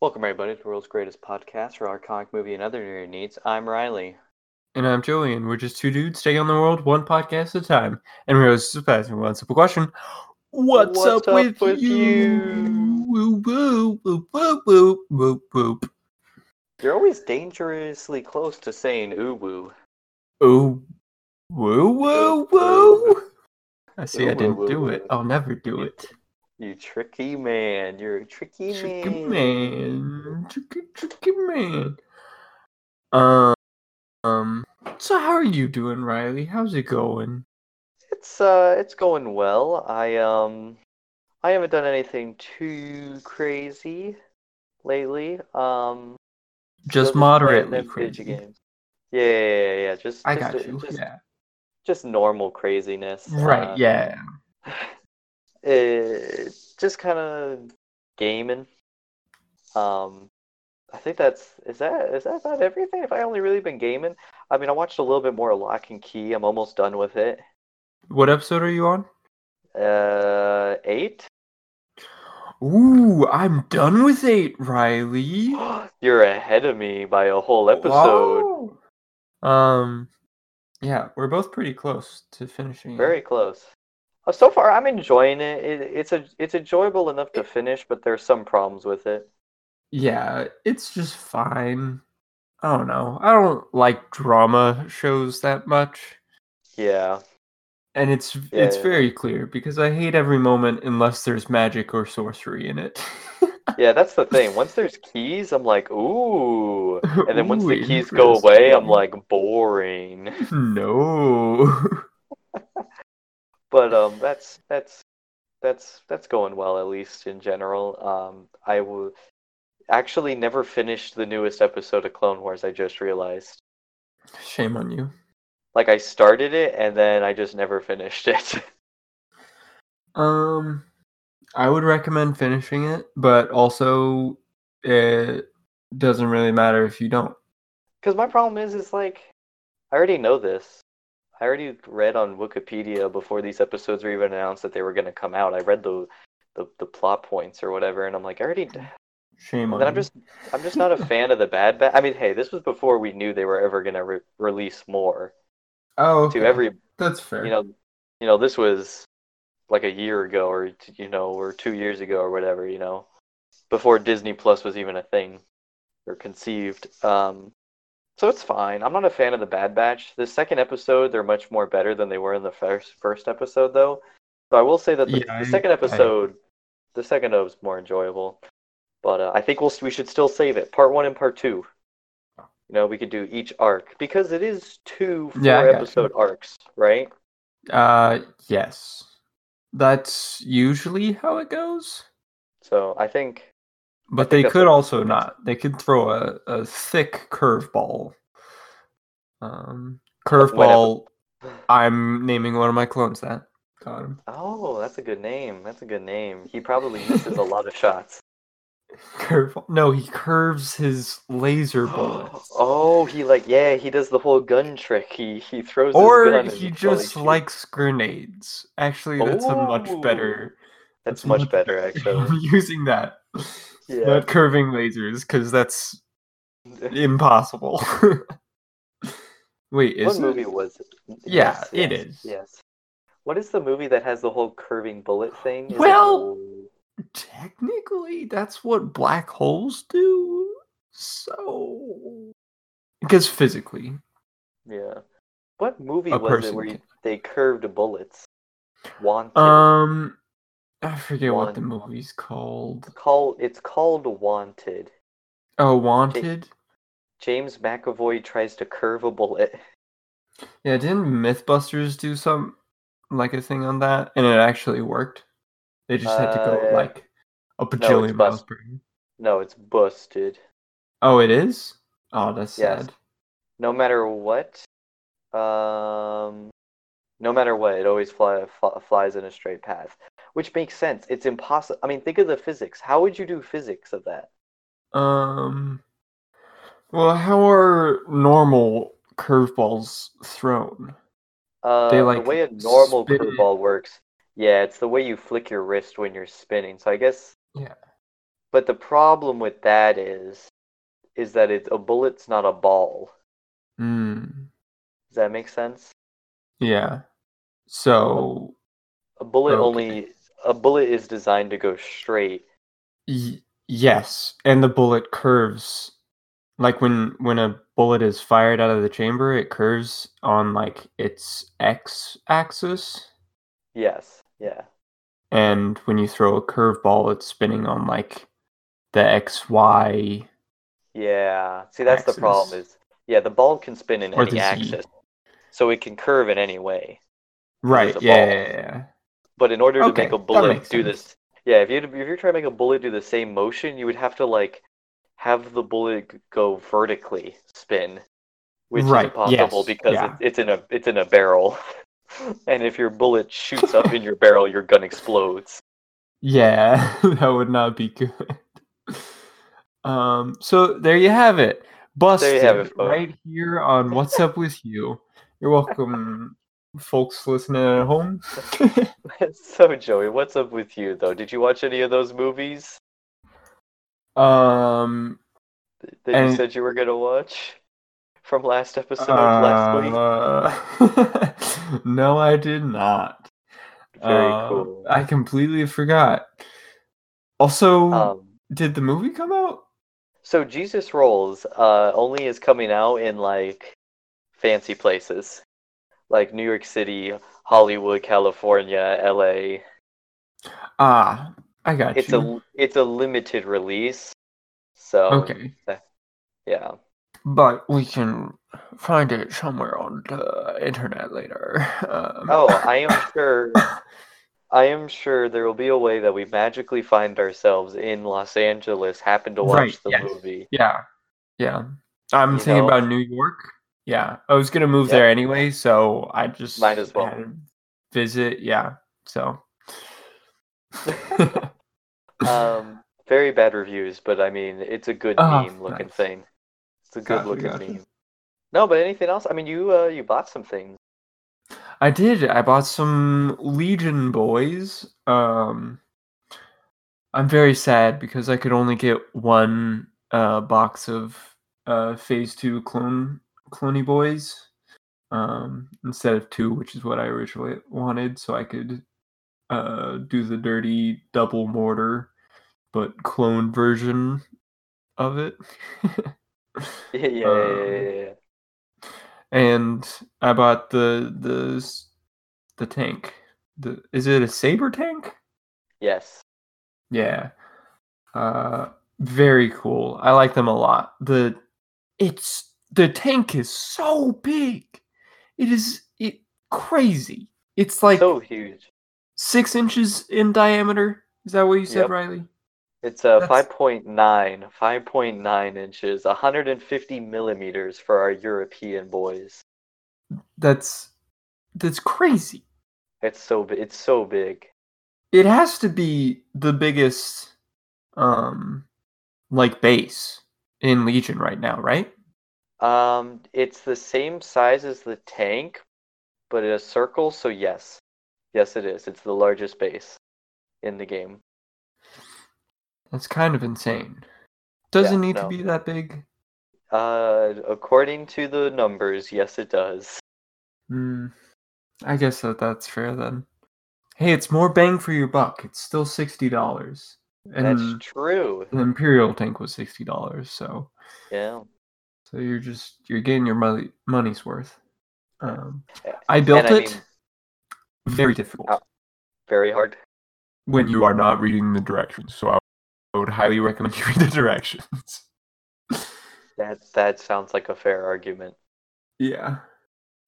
Welcome, everybody, to the world's greatest podcast for our comic movie and other nerd needs. I'm Riley. And I'm Julian. We're just two dudes taking on the world one podcast at a time. And we're just asking one simple question. What's, What's up, with, with you? you? Woo, woo, woo, woo, woo, woo, woo. You're always dangerously close to saying ooh woo. Ooh, woo, woo, woo. I see Ooh, I didn't woo, do woo, it. woo. I'll never do it. You tricky man. You're a tricky, Tricky man. man. Tricky, tricky man. Um, um, so how are you doing, Riley? How's it going? It's uh, it's going well. I um, I haven't done anything too crazy lately. Um, Just moderately crazy. games. Yeah, yeah, yeah, yeah. Just, I just, got you. Just, Yeah. just normal craziness. Right. Uh, yeah. Uh, just kind of gaming. Um, I think that's is that is that about everything? If I only really been gaming? I mean, I watched a little bit more Lock and Key. I'm almost done with it. What episode are you on? Uh, eight. Ooh, I'm done with eight, Riley. You're ahead of me by a whole episode. Wow. Um, yeah, we're both pretty close to finishing. it. Very close. Uh, So far, I'm enjoying it. it. It's a it's enjoyable enough to finish, but there's some problems with it. Yeah, it's just fine. I don't know. I don't like drama shows that much, Yeah. and it's it's Yeah. very clear because I hate every moment unless there's magic or sorcery in it. Yeah, that's the thing. Once there's keys, I'm like, ooh. And then once Ooh, the keys go away, I'm like, boring. no. But um, that's that's that's that's going well at least in general. Um, I will actually never finished the newest episode of Clone Wars. I just realized. Shame on you. Like I started it and then I just never finished it. Um, I would recommend finishing it, but also it doesn't really matter if you don't. Because my problem is, is like, I already know this. I already read on Wikipedia before these episodes were even announced that they were going to come out. I read the, the the plot points or whatever, and I'm like, I already. Shame on then I'm just, I'm just not a fan of the Bad Batch. I mean, hey, this was before we knew they were ever going to re- release more Oh, okay. to every. That's fair. You know, you know, this was like a year ago, or you know, or two years ago, or whatever. You know, before Disney Plus was even a thing or conceived. Um, so it's fine. I'm not a fan of the Bad Batch. The second episode, they're much more better than they were in the first first episode, though. So I will say that the, Yeah, the I- second I- episode, the second was more enjoyable. But uh, I think we'll we should still save it. Part one and part two. You know, we could do each arc because it is two four Yeah, I got you. episode arcs, right? Uh, yes. That's usually how it goes. So I think But they could also not. They could throw a, a thick curveball. Um, curveball. I'm naming one of my clones that. Got him. Oh, that's a good name. That's a good name. He probably misses a lot of shots. Curveball. No, he curves his laser bullets. oh, he like yeah, he does the whole gun trick. He he throws his or he just shoots. likes grenades. Actually, that's a much better. That's that's much much- better actually. I'm using that. Yeah. Not curving lasers, because that's impossible. Wait, what is movie it? was it? Yeah, Yes, it yes, is. Yes. What is the movie that has the whole curving bullet thing? Is it- Well- Technically, that's what black holes do. So, because physically, yeah. What movie was it where you, they curved bullets? Wanted. um, I forget what the movie's called. Call it's called Wanted. Oh, Wanted. James McAvoy tries to curve a bullet. Yeah, didn't MythBusters do some like a thing on that, and it actually worked? They just had to go Uh, like a bajillion miles per hour. No, it's busted. Oh, it is. Oh, that's Yes. sad. No matter what, um, no matter what, it always fly, fl- flies in a straight path, which makes sense. It's impossible. I mean, think of the physics. How would you do physics of that? Um. Well, how are normal curveballs thrown? Uh, They, the like, way a normal spin curveball works, yeah, it's the way you flick your wrist when you're spinning. So I guess Yeah. But the problem with that is, is that it's a bullet's not a ball. Mm, Does that make sense? Yeah. So A bullet oh, Okay. only a bullet is designed to go straight. y- yes, and the bullet curves. Like when when a bullet is fired out of the chamber, it curves on like its x axis, Yes. Yeah. and when you throw a curveball, it's spinning on like the x y Yeah. See, that's the problem. Is yeah, the ball can spin in Or any axis. Z. so it can curve in any way. right. Yeah, yeah, yeah. But in order to Okay, make a bullet do this, yeah, if you if you're trying to make a bullet do the same motion, you would have to like have the bullet go vertically spin, which Right, is impossible yes, because yeah. it, it's in a it's in a barrel, and if your bullet shoots up in your barrel, your gun explodes. Yeah, that would not be good. Um, so there you have it. Busted have it, right here on What's Up With You. You're welcome, folks listening at home. so Joey, what's up with you though? Did you watch any of those movies um, that you And- said you were gonna watch from last episode of last week? uh, no, I did not. Very Uh, cool. I completely forgot. Also, Um, did the movie come out? So Jesus Rolls uh, only is coming out in like fancy places, like New York City, Hollywood, California, L.A. Ah, I got It's you. a it's a limited release, so okay. yeah. But we can find it somewhere on the internet later. Um, Oh, I am sure. I am sure there will be a way that we magically find ourselves in Los Angeles, happen to watch Right, the yes. movie. yeah, yeah. I'm You thinking know? about New York. Yeah, I was gonna move Yep. there anyway, so I just Might as well. visit. Yeah, so. Um, very bad reviews, but I mean, it's a good Oh, meme looking nice. thing. It's a good looking gotcha. meme. No, but anything else? I mean, you uh, you bought some things. I did. I bought some Legion boys. Um, I'm very sad because I could only get one uh, box of uh, Phase Two clone cloney boys um, instead of two, which is what I originally wanted, so I could uh, do the dirty double mortar, but clone version of it. Yeah, yeah, yeah, Um, yeah, yeah, yeah. and I bought the the the tank. The is it a saber tank? Yes. Yeah. Uh very cool. I like them a lot. The it's the tank is so big. It is it crazy. It's like so huge. six inches in diameter. Is that what you said, Yep. Riley? It's uh, That's- 5.9, 5.9 inches, 150 millimeters for our European boys. That's that's crazy. It's so it's so big. It has to be the biggest um like base in Legion right now, right? Um, it's the same size as the tank, but in a circle. So yes, yes, it is. It's the largest base in the game. That's kind of insane. Doesn't Yeah, need to be that big. Uh, according to the numbers, yes, it does. Hmm. I guess that that's fair then. Hey, it's more bang for your buck. It's still sixty dollars, and That's true. the Imperial tank was sixty dollars. So, Yeah. So you're just you're getting your money money's worth. Um, I built I it. mean- very difficult Uh, Very hard. when you are not reading the directions. So I, would highly recommend you read the directions. That that sounds like a fair argument. Yeah.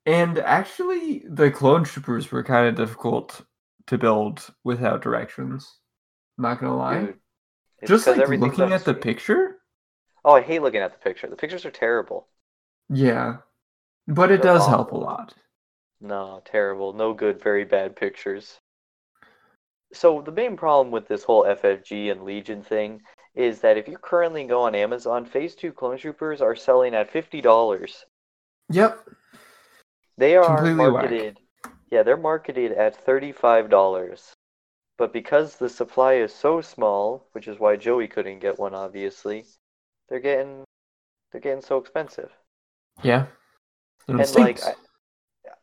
And actually, the clone troopers were kind of difficult to build without directions. Not gonna lie. Dude, Just like looking at the picture. Oh, I hate looking at the picture. The pictures are terrible. Yeah. But it They're does help a lot. No, terrible. No good, very bad pictures. So the main problem with this whole FFG and Legion thing is that if you currently go on Amazon, Phase 2 Clone Troopers are selling at $50. Yep. They are Completely whack. Yeah, they're marketed at $35. but because the supply is so small, which is why Joey couldn't get one, obviously, they're getting they're getting so expensive. Yeah. And, And like. I,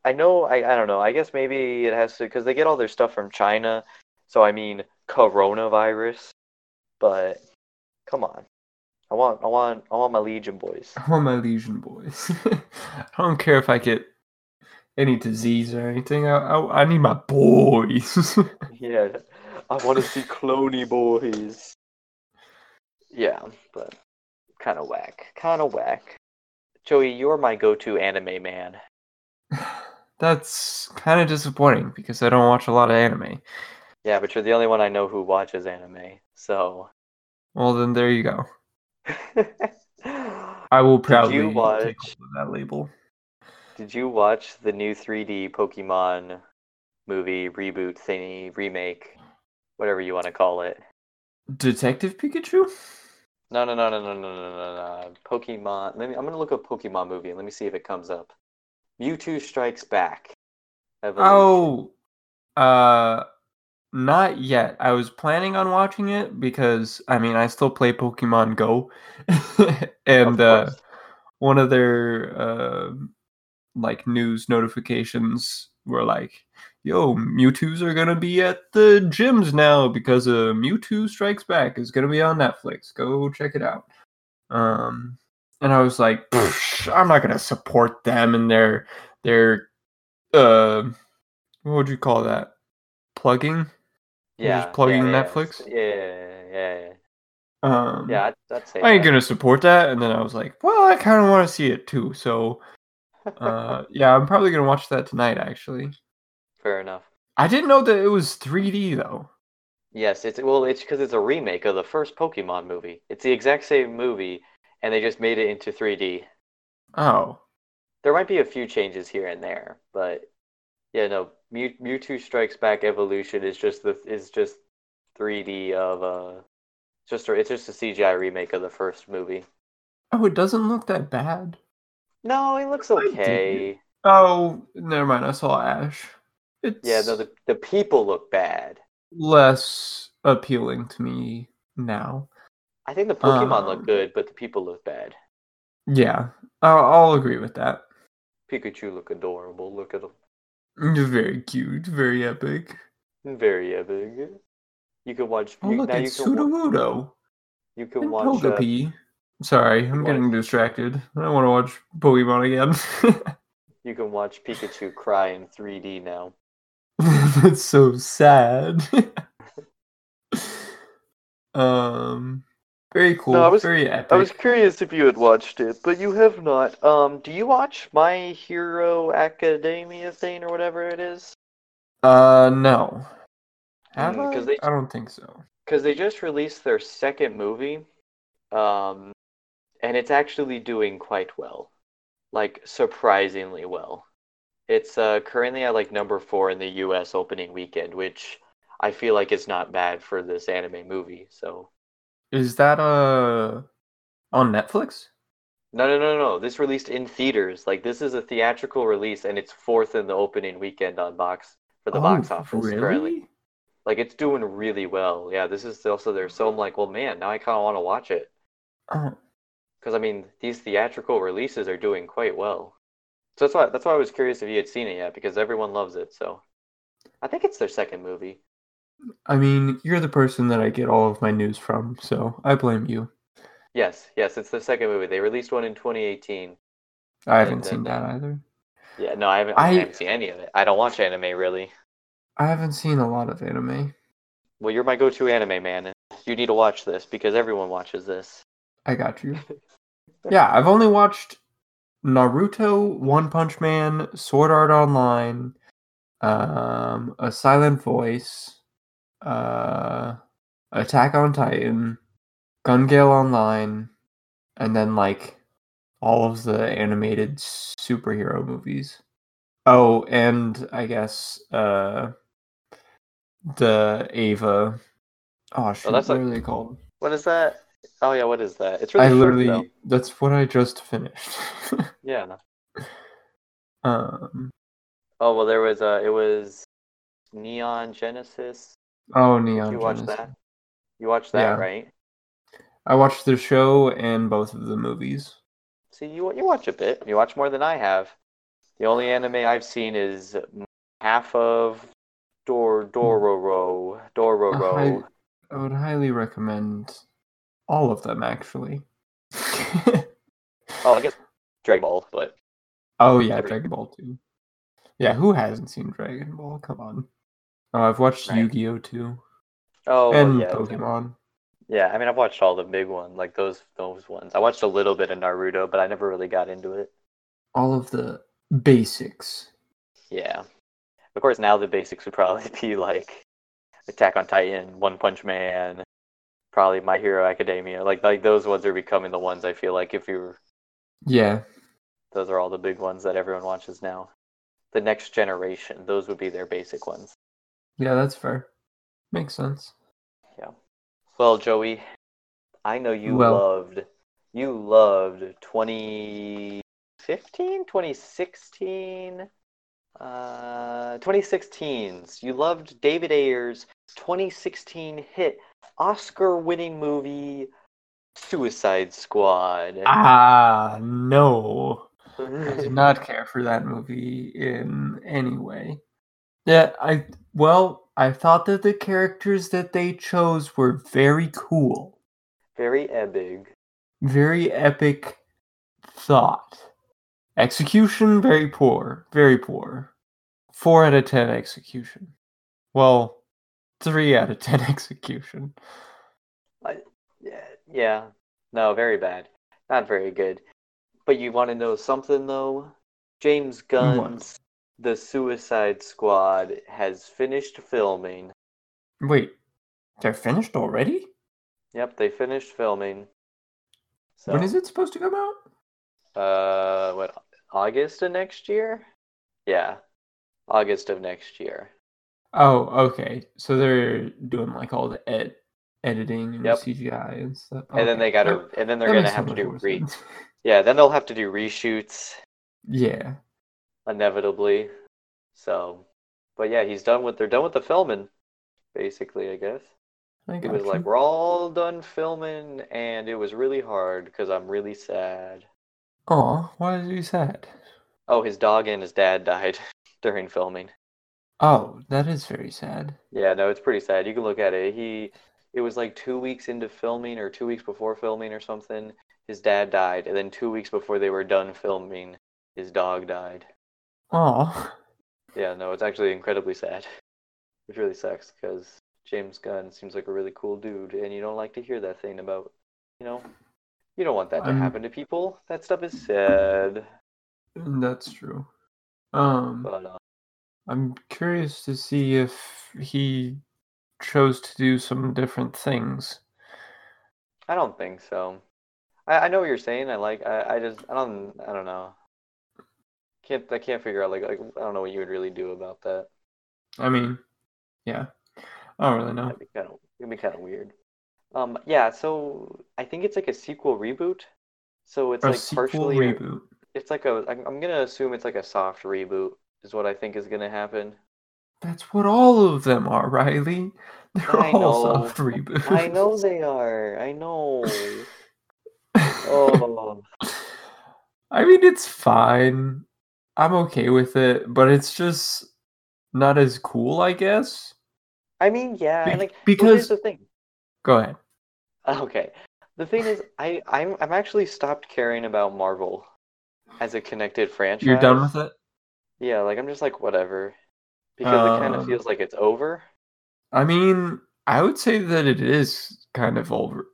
I know, I, I don't know. I guess maybe it has to because they get all their stuff from China. So I mean, coronavirus. But come on, I want, I want, I want my Legion boys. I want my Legion boys. I don't care if I get any disease or anything. I I, I need my boys. Yeah, I want to see Cloney boys. Yeah, but kind of whack, kind of whack. Joey, you're my go-to anime man. That's kind of disappointing because I don't watch a lot of anime. Yeah, but you're the only one I know who watches anime. So. Well, then there you go. I will proudly you take watch- that label. Did you watch the new 3D Pokemon movie reboot thingy remake, whatever you want to call it? Detective Pikachu? No, no, no, no, no, no, no, no, no. Pokemon. Let me. I'm gonna look up Pokemon movie and let me see if it comes up. Mewtwo Strikes Back. Evolution. Oh, uh, not yet. I was planning on watching it because I mean I still play Pokemon Go, and Of uh, one of their uh, like news notifications were like, "Yo, Mewtwo's are gonna be at the gyms now because uh, Mewtwo Strikes Back is gonna be on Netflix. Go check it out." Um, and I was like, "I'm not gonna support them and their their uh, what would you call that? Plugging? Yeah, just plugging yeah, yeah, Netflix? Yeah, yeah, yeah. Um, Yeah, I'd, I'd say I ain't that. gonna support that. And then I was like, well, I kind of want to see it too. So, uh, yeah, I'm probably gonna watch that tonight. Actually, Fair enough. I didn't know that it was 3D though. Yes, it's well, it's because it's a remake of the first Pokemon movie. It's the exact same movie, and they just made it into 3D. Oh, There might be a few changes here and there, but yeah, no. Mew, Mewtwo Strikes Back Evolution is just the is just 3D of uh, just a, it's just a CGI remake of the first movie. oh, it doesn't look that bad. No, it looks okay. Oh, never mind. I saw Ash. It's Yeah, no, the the people look bad. less appealing to me now. I think the Pokemon Um, look good, but the people look bad. Yeah, I'll, I'll agree with that. Pikachu look adorable. Look at them. Very cute, very epic. Very epic. You can watch. Oh, you, look, now it's can, Sudowoodo. you can And watch. Uh, Sorry, I'm watch- getting distracted. I don't want to watch Pokemon again. you can watch Pikachu cry in 3D now. That's so sad. um, very cool. I was- very epic. I was curious if you had watched it, but you have not. Um, do you watch My Hero Academia thing or whatever it is? Uh, no. Have Mm, I? they- I don't think so. Because they just released their second movie, um, and it's actually doing quite well, like surprisingly well. It's uh, currently at like number four in the U.S. opening weekend, which I feel like is not bad for this anime movie. So Is that uh on Netflix? no, no, no, no. This released in theaters. Like this is a theatrical release, and it's fourth in the opening weekend on box for the box Oh, office really? currently. Like it's doing really well. Yeah, this is also there. So I'm like, well, man, now I kind of want to watch it. Oh, Because I mean, these theatrical releases are doing quite well. So that's why that's why I was curious if you had seen it yet, because everyone loves it. So I think it's their second movie. I mean, you're the person that I get all of my news from, so I blame you. Yes, yes, it's the second movie. They released one in 2018. I haven't And seen that uh, either. Yeah, no, I haven't. I- I haven't seen any of it. I don't watch anime really. I haven't seen a lot of anime. Well, you're my go-to anime man. and You need to watch this because everyone watches this. I got you. Yeah, I've only watched Naruto, One Punch Man, Sword Art Online, um, A Silent Voice, uh, Attack on Titan, Gun Gale Online, and then like all of the animated superhero movies. Oh, and I guess uh, the Ava. Oh, shoot, that's what like- are they called? What is that? Oh yeah, what is that? It's really I short, literally though. that's what I just finished. Yeah. um Oh well, there was uh, it was Neon Genesis, Oh, Neon You watched Genesis. that? You watched that, Yeah. right? I watched the show and both of the movies. See, you you watch a bit. You watch more than I have. The only anime I've seen is half of Dor Dororo Dororo. I, I would highly recommend all of them, actually. Oh, I guess Dragon Ball, but oh yeah, Every- Dragon Ball too. Yeah, who hasn't seen Dragon Ball? Come on. Oh, I've watched Right. Yu-Gi-Oh too, oh and yeah, Pokemon. yeah. I mean, I've watched all the big ones, like those those ones. I watched a little bit of Naruto, but I never really got into it. All of the basics. Yeah. Of course, now the basics would probably be like Attack on Titan, One Punch Man, probably My Hero Academia. Like like those ones are becoming the ones I feel like if you're Yeah, those are all the big ones that everyone watches now. The next generation, those would be their basic ones. yeah, that's fair. Makes sense. Yeah. Well, Joey, I know you Well- loved you loved 2015, 2016, uh 2016's. You loved David Ayer's 2016 hit Oscar-winning movie Suicide Squad. Ah, no. I did not care for that movie in any way. Yeah, I well, I thought that the characters that they chose were very cool. Very epic. Very epic thought. Execution very poor, very poor. 4 out of 10 execution. Well, 3 out of 10 execution. Yeah, yeah. No, very bad. Not very good. But you want to know something though? James Gunn's The Suicide Squad has finished filming. Wait, they're finished already? Yep, they finished filming. So, When is it supposed to come out? Uh, what? August of next year? Yeah, August of next year. Oh, okay. So they're doing like all the ed- editing and Yep. CGI and stuff. And then they gotta, and then they're that gonna makes so have to do re, sense. yeah, then they'll have to do reshoots Yeah. inevitably. So, but yeah, he's done with, they're done with the filming, basically, I guess. I got was like, "We're all done filming, and it was really hard because I'm really sad." Oh, why is he sad? Oh, his dog and his dad died during filming. Oh, that is very sad. Yeah, no, it's pretty sad. You can look at it. He, it was like two weeks into filming or two weeks before filming or something. His dad died, and then two weeks before they were done filming, his dog died. Aw. Yeah, no, it's actually incredibly sad. Which really sucks because James Gunn seems like a really cool dude, and you don't like to hear that thing about, you know, you don't want that to happen to people. That stuff is sad. That's true. Um, But uh, I'm curious to see if he chose to do some different things. I don't think so. I, I know what you're saying. I like. I, I just. I don't. I don't know. Can't. I can't figure out. Like. Like. I don't know what you would really do about that. I mean, yeah. I don't really know. That'd be kind of. It'd be kind of weird. Um. Yeah. So I think it's like a sequel reboot. So it's A like partially. reboot. It's like a. I'm, I'm gonna assume it's like a soft reboot. Is what I think is gonna happen. That's what all of them are, Riley. They're I all know. soft reboots. I know they are. I know. Oh. I mean, it's fine. I'm okay with it, but it's just not as cool, I guess. I mean, yeah. Be- like. because- the thing. Go ahead. Okay. The thing is, I I'm I'm actually stopped caring about Marvel as a connected franchise. You're done with it? Yeah, like I'm just like whatever, because it kind of Um, feels like it's over. I mean, I would say that it is kind of over.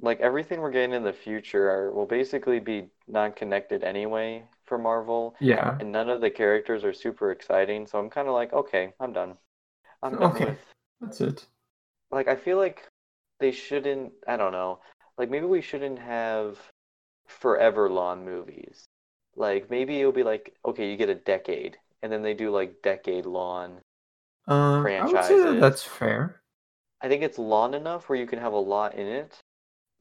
Like everything we're getting in the future are, will basically be non-connected anyway for Marvel, Yeah. and none of the characters are super exciting. So I'm kind of like, okay, I'm done. I'm done Okay. with. That's it. Like I feel like they shouldn't. I don't know. Like maybe we shouldn't have forever long movies. Like maybe it'll be like, okay, you get a decade, and then they do like decade long. Um, I would say that Franchises. that's fair. I think it's long enough where you can have a lot in it,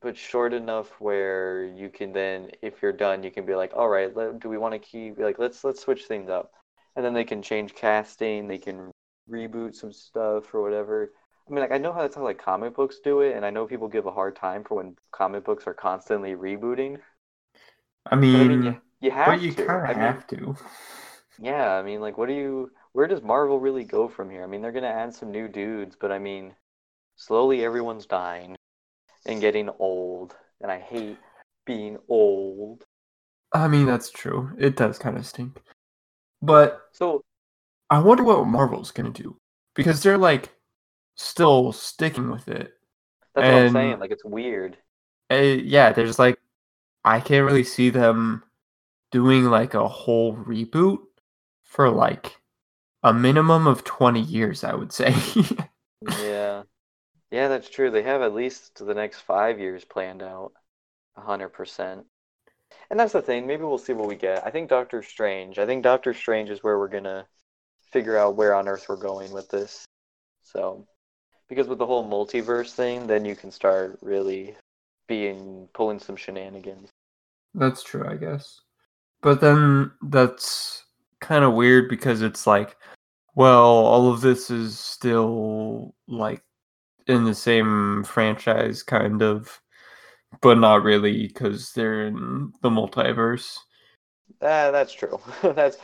but short enough where you can then, if you're done, you can be like, all right, let, do we want to keep like let's let's switch things up, and then they can change casting, they can reboot some stuff or whatever. I mean, like I know how that's how like comic books do it, and I know people give a hard time for when comic books are constantly rebooting. I mean, I mean, you, you have but you to. kind I of mean, have to. yeah. I mean, like, what do you? Where does Marvel really go from here? I mean, they're gonna add some new dudes, but I mean, slowly everyone's dying and getting old, and I hate being old. I mean, that's true. It does kind of stink. But So I wonder what Marvel's gonna do because they're like still sticking with it. that's what I'm saying. Like, it's weird. Uh, yeah, there's like I can't really see them doing like a whole reboot for like a minimum of 20 years, I would say. Yeah. Yeah, that's true. They have at least the next five years planned out. A hundred percent. And that's the thing. Maybe we'll see what we get. I think Doctor Strange. I think Doctor Strange is where we're gonna figure out where on Earth we're going with this. So, because with the whole multiverse thing, then you can start really being pulling some shenanigans. That's true, I guess. But then that's kind of weird because it's like, well, all of this is still like in the same franchise, kind of, but not really because they're in the multiverse. Ah, that's true. that's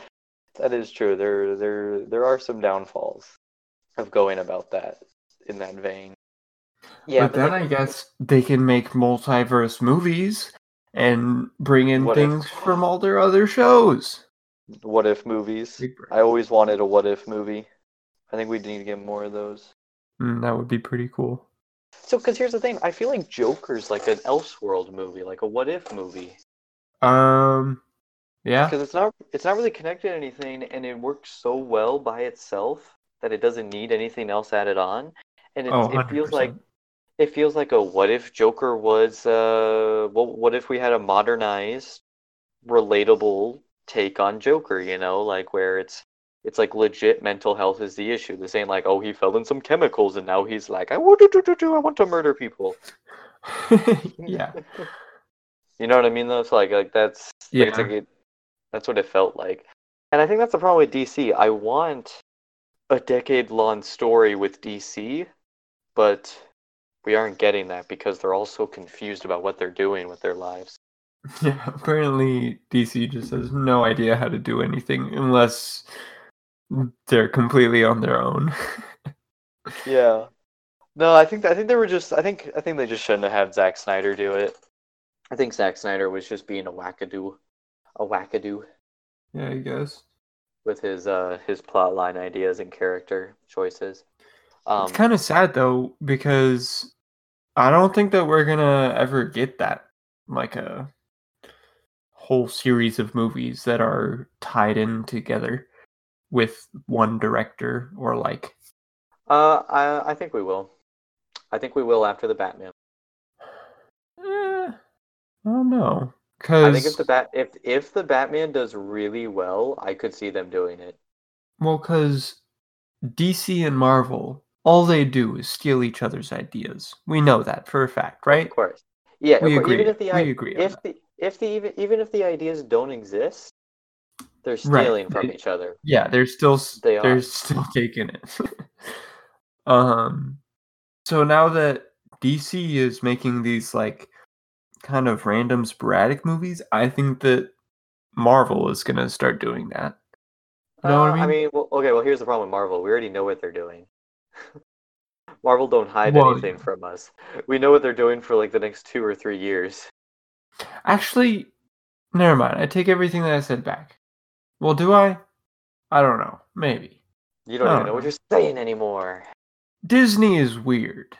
that is true. There there there are some downfalls of going about that in that vein. Yeah, but then like, I guess they can make multiverse movies and bring in What if? things from all their other shows. what if movies. I always wanted a what if movie. I think we need to get more of those. Mm, that would be pretty cool. So, because here's the thing, I feel like Joker's like an Elseworld movie, like a what if movie, Um, yeah, because it's not it's not really connected to anything, and it works so well by itself that it doesn't need anything else added on, and it, oh, it feels like it feels like a what if Joker was uh what what if we had a modernized, relatable take on Joker, you know, like where it's it's like legit mental health is the issue. This ain't like, oh, he fell in some chemicals and now he's like, I want to do, do, do, I want to murder people. yeah. You know what I mean though? So like like that's like, it's Yeah. like it, that's what it felt like. And I think that's the problem with DC. I want a decade long story with DC, but we aren't getting that because they're all so confused about what they're doing with their lives. Yeah, apparently DC just has no idea how to do anything unless they're completely on their own. Yeah. No, I think I think they were just I think I think they just shouldn't have had Zack Snyder do it. I think Zack Snyder was just being a wackadoo, a wackadoo yeah, I guess. with his uh his plot line ideas and character choices. Um, it's kind of sad though because I don't think that we're gonna ever get that like a whole series of movies that are tied in together with one director or like uh, I I think we will. I think we will after the Batman. eh, I don't know Cause... I think if the bat if if the Batman does really well, I could see them doing it. well because DC and Marvel all they do is steal each other's ideas. We know that for a fact, right? Of course. Yeah, We course. agree. Even if the We agree if the if the even even if the ideas don't exist, they're Right. stealing from They- each other. Yeah, they're still They are are. still taking it. um so now that DC is making these like kind of random sporadic movies, I think that Marvel is going to start doing that. You know what Uh, I mean? well, okay. Well, here's the problem with Marvel. We already know what they're doing. Marvel don't hide Well, anything from us. We know what they're doing for like the next two or three years. Actually, never mind. I take everything that I said back. Well, do I? I don't know. Maybe. You don't even don't know what you're saying anymore. Disney is weird.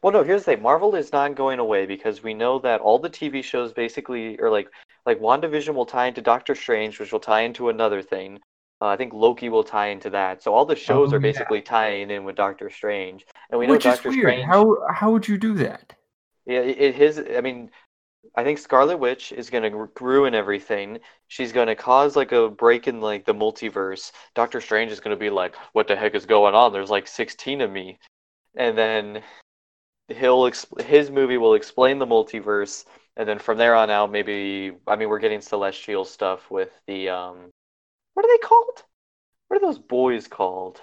Well, no. Here's the thing. Marvel is not going away because we know that all the TV shows basically, or like like WandaVision will tie into Doctor Strange, which will tie into another thing. Uh, I think Loki will tie into that. So all the shows Oh, are yeah. basically tying in with Doctor Strange, and we know Which Doctor is weird. Strange. How how would you do that? Yeah, it, it- his. I mean, I think Scarlet Witch is gonna ruin everything. She's gonna cause like a break in like the multiverse. Doctor Strange is gonna be like, "What the heck is going on? There's like 16 of me," and then he'll exp- his movie will explain the multiverse, and then from there on out, maybe I mean we're getting celestial stuff with the um, what are they called? What are those boys called?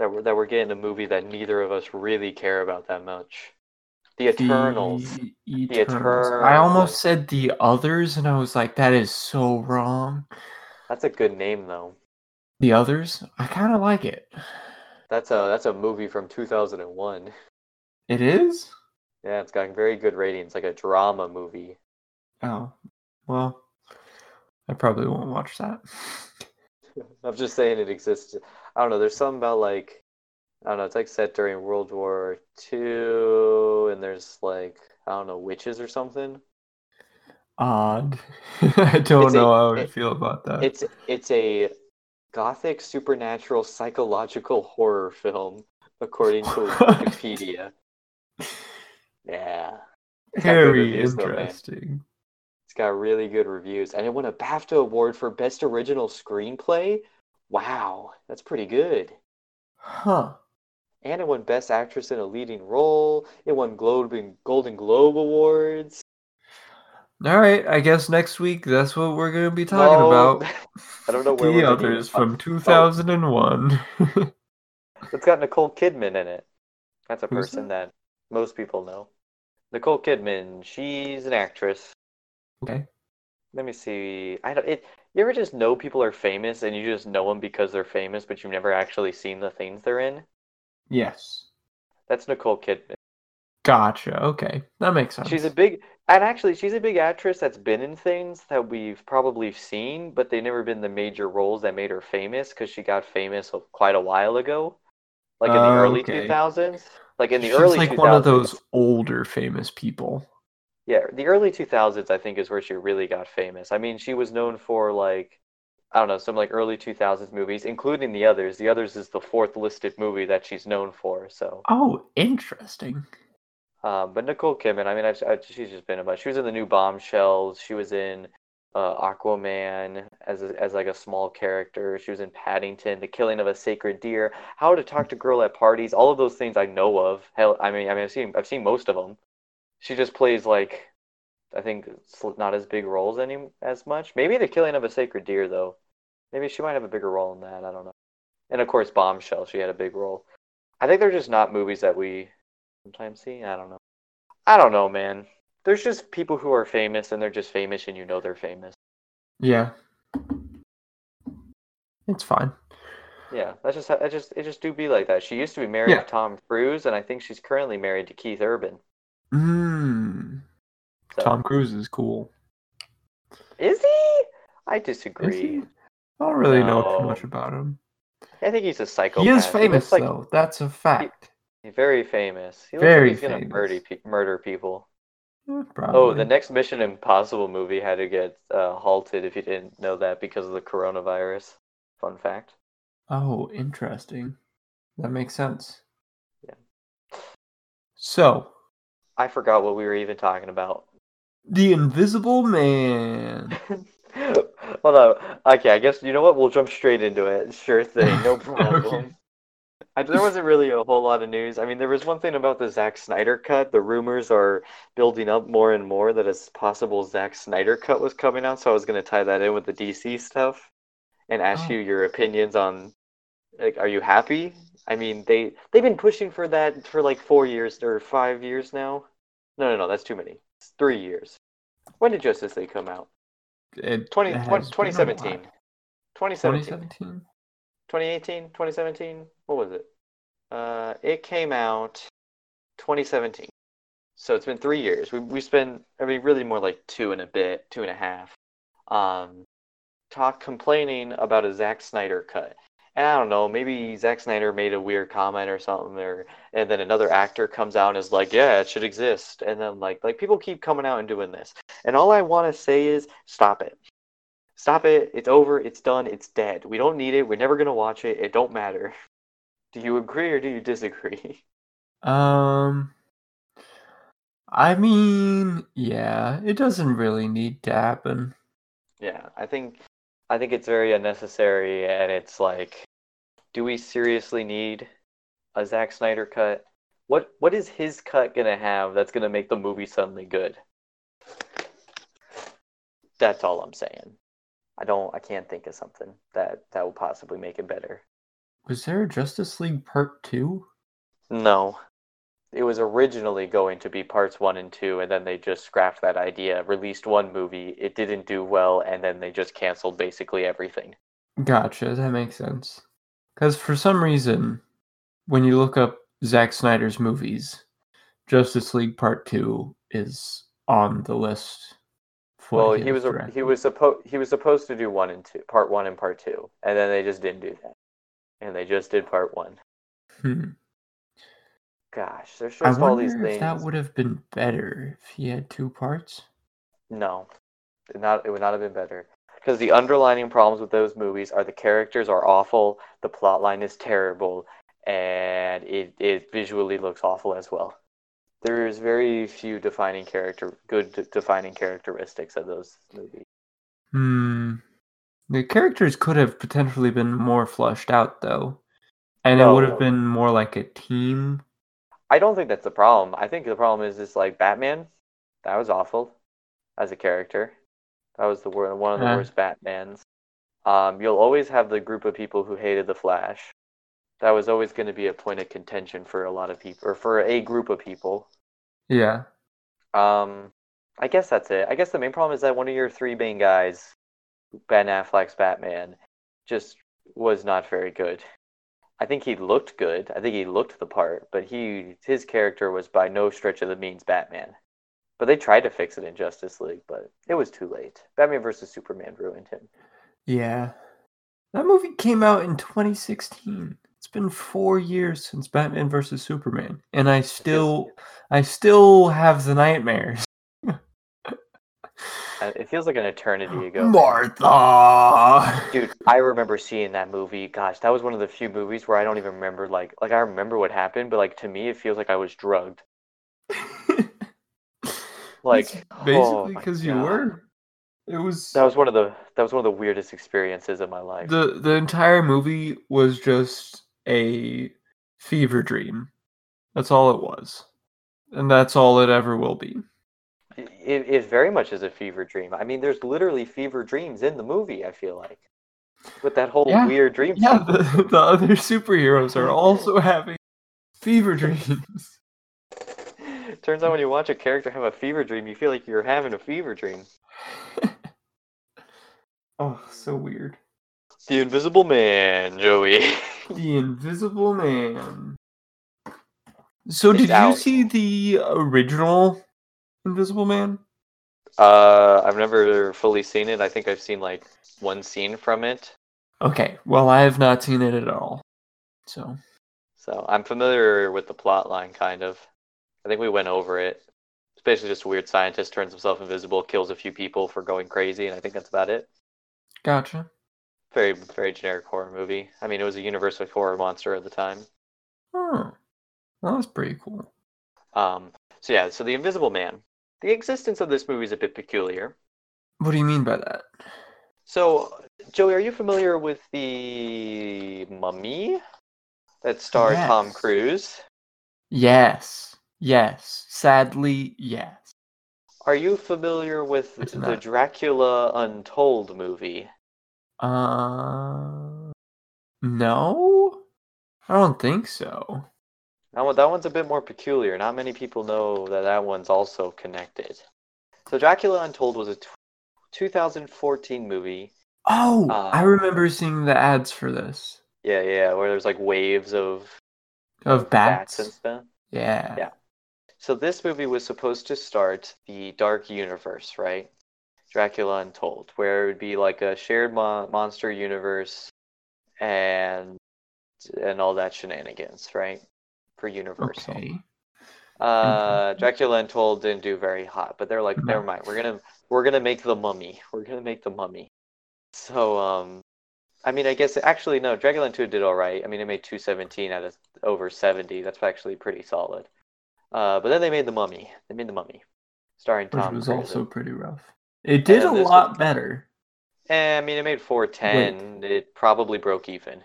that we're that we're getting a movie that neither of us really care about that much. The Eternals. The The Eternals. I almost said the others, and I was like, that is so wrong. That's a good name though. The others, I kind of like it. That's a that's a movie from 2001. It is. Yeah, it's got very good ratings, like a drama movie. Oh, well, I probably won't watch that. I'm just saying it exists. I don't know. There's something about like I don't know. It's like set during World War II, and there's like I don't know witches or something. Odd. I don't It's a- know how I it- feel about that. It's it's a gothic supernatural psychological horror film, according to? Wikipedia. Yeah, It's got good Very interesting. It's got really good reviews, and it won a BAFTA award for best original screenplay. Wow, that's pretty good. Huh. And it won Best Actress in a Leading Role. It won Globe and Golden Globe Awards. All right. I guess next week that's what we're going to be talking No, about. I don't know where the we're gonna others be. from 2001. It's got Nicole Kidman in it. That's a Who's person that most people know. Nicole Kidman, she's an actress. Okay. Let me see. I don't. It. You ever just know people are famous and you just know them because they're famous, but you've never actually seen the things they're in? Yes. That's Nicole Kidman. Gotcha. Okay. That makes sense. She's a big, and actually, she's a big actress that's been in things that we've probably seen, but they've never been the major roles that made her famous because she got famous quite a while ago, like in the Oh, early okay. 2000s. Like in the She's early like 2000s. one of those older famous people. Yeah, the early 2000s, I think, is where she really got famous. I mean, she was known for like, I don't know, some like early 2000s movies, including The Others. The Others is the fourth listed movie that she's known for. So, Oh, interesting. um, but Nicole Kidman, I mean, I've, I, she's just been a bunch. She was in the new Bombshells. She was in uh, Aquaman as a, as like a small character. She was in Paddington, The Killing of a Sacred Deer, How to Talk to Girl at Parties. All of those things I know of. Hell, I mean, I mean, I've seen I've seen most of them. She just plays like, I think not as big roles any as much. Maybe The Killing of a Sacred Deer though. Maybe she might have a bigger role in that. I don't know. And of course, Bombshell. She had a big role. I think they're just not movies that we sometimes see. I don't know. I don't know, man. There's just people who are famous and they're just famous and you know they're famous. Yeah. It's fine. Yeah, that's just I just it just do be like that. She used to be married Yeah. to Tom Cruise, and I think she's currently married to Keith Urban. Mm. So, Tom Cruise is cool. is he? I disagree. he? I don't really know too much about him. I think he's a psychopath. He is famous looks like though. That's a fact. he's very famous. He Very like he's gonna famous. murder pe- murder people. Oh, the next Mission Impossible movie had to get uh, halted if you didn't know that because of the coronavirus. Fun fact. Oh, interesting. That makes sense. Yeah. So, I forgot what we were even talking about. the Invisible Man. Hold on. Okay, I guess you know what? We'll jump straight into it. Sure thing, no problem. Okay. I, there wasn't really a whole lot of news. I mean, there was one thing about the Zack Snyder cut. The rumors are building up more and more that a possible Zack Snyder cut was coming out. So I was going to tie that in with the DC stuff and ask Oh. you your opinions on. Like, are you happy? I mean, they they've been pushing for that for like four years or five years now. No, no, no, that's too many. It's three years. When did Justice League come out? It 20, 20 2017. 2017. 2018, 2017. What was it? Uh, it came out 2017. So it's been three years. We we spent, I mean, really more like two and a bit, two and a half, um, talk complaining about a Zack Snyder cut. And I don't know, maybe Zack Snyder made a weird comment or something, or and then another actor comes out and is like, "Yeah, it should exist." And then like like people keep coming out and doing this, and all I want to say is, stop it. Stop it. It's over. It's done. It's dead. We don't need it. We're never gonna watch it. It don't matter. Do you agree or do you disagree? Um, I mean, yeah, it doesn't really need to happen. Yeah, I think I think it's very unnecessary and it's like do we seriously need a Zack Snyder cut? What what is his cut gonna have that's gonna make the movie suddenly good? That's all I'm saying. I don't I can't think of something that that will possibly make it better. Was there a Justice League Part Two? No. It was originally going to be parts one and two, and then they just scrapped that idea, released one movie, it didn't do well, and then they just canceled basically everything. Gotcha. That makes sense. Because for some reason, when you look up Zack Snyder's movies, Justice League Part Two is on the list. for Well, he was he was supposed he was supposed to do one and two, part one and part two, and then they just didn't do that, and they just did part one. Hmm. Gosh, there's I just all these if things. that would have been better if he had two parts. No, it not it would not have been better because the underlining problems with those movies are the characters are awful, the plot line is terrible, and it it visually looks awful as well. There's very few defining character good de- defining characteristics of those movies. Hmm. The characters could have potentially been more fleshed out, though, and it would have been more like a team. I don't think that's the problem. I think the problem is just like Batman. That was awful as a character. That was the wor- one of the Yeah. worst Batmans. Um, you'll always have the group of people who hated the Flash. That was always going to be a point of contention for a lot of people, or for a group of people. Yeah. Um, I guess that's it. I guess the main problem is that one of your three main guys, Ben Affleck's Batman, just was not very good. I think he looked good. I think he looked the part, but he his character was by no stretch of the means Batman. But they tried to fix it in Justice League, but it was too late. Batman versus Superman ruined him. Yeah. That movie came out in 2016. It's been four years since Batman vs Superman, and I still, I still have the nightmares. Uh, It feels like an eternity ago. Martha. Dude, I remember seeing that movie. Gosh, that was one of the few movies where I don't even remember like like I remember what happened, but like to me it feels like I was drugged. Like It's oh basically my because you God. were. It was That was one of the that was one of the weirdest experiences of my life. the the entire movie was just a fever dream. That's all it was, and that's all it ever will be. It, it very much is a fever dream. I mean, there's literally fever dreams in the movie. I feel like with that whole Yeah. weird dream. Yeah, the, the other superheroes are also having fever dreams. Turns out when you watch a character have a fever dream, you feel like you're having a fever dream. Oh, so weird. The Invisible Man, Joey. The Invisible Man. So, It's did you see the original Invisible Man? uh, I've never fully seen it. I think I've seen like one scene from it. Okay, well, I have not seen it at all. So, So I'm familiar with the plot line, kind of. I think we went over it. It's basically just a weird scientist turns himself invisible, kills a few people for going crazy, and I think that's about it. gotcha. Very, very generic horror movie. I mean, it was a universal horror monster at the time. Oh, that was pretty cool. Um, so yeah, so the Invisible Man. The existence of this movie is a bit peculiar. What do you mean by that? So, Joey, are you familiar with the Mummy that starred Tom Cruise? Yes, yes. Sadly, yes. Are you familiar with the not. Dracula Untold movie? Uh, no, I don't think so. That one, that one's a bit more peculiar. Not many people know that that one's also connected. So, Dracula Untold was a t- 2014 movie. Oh, Uh, I remember seeing the ads for this Yeah, yeah, where there's like waves of of bats. and stuff. Yeah. Yeah. So this movie was supposed to start the Dark Universe, right? Dracula Untold, where it would be like a shared mon- monster universe and and all that shenanigans, right? For Universal. Okay. Uh. Dracula Untold didn't do very hot, but they're like, No. never mind. We're gonna we're gonna make the Mummy. We're gonna make the Mummy. So um, I mean, I guess actually no. Dracula Untold did all right. I mean, it made 217 out of over 70. That's actually pretty solid. Uh, but then they made the Mummy. They made the Mummy, starring Tom. Which was also pretty rough. It did a lot was- better. Eh, I mean, it made 410. It probably broke even.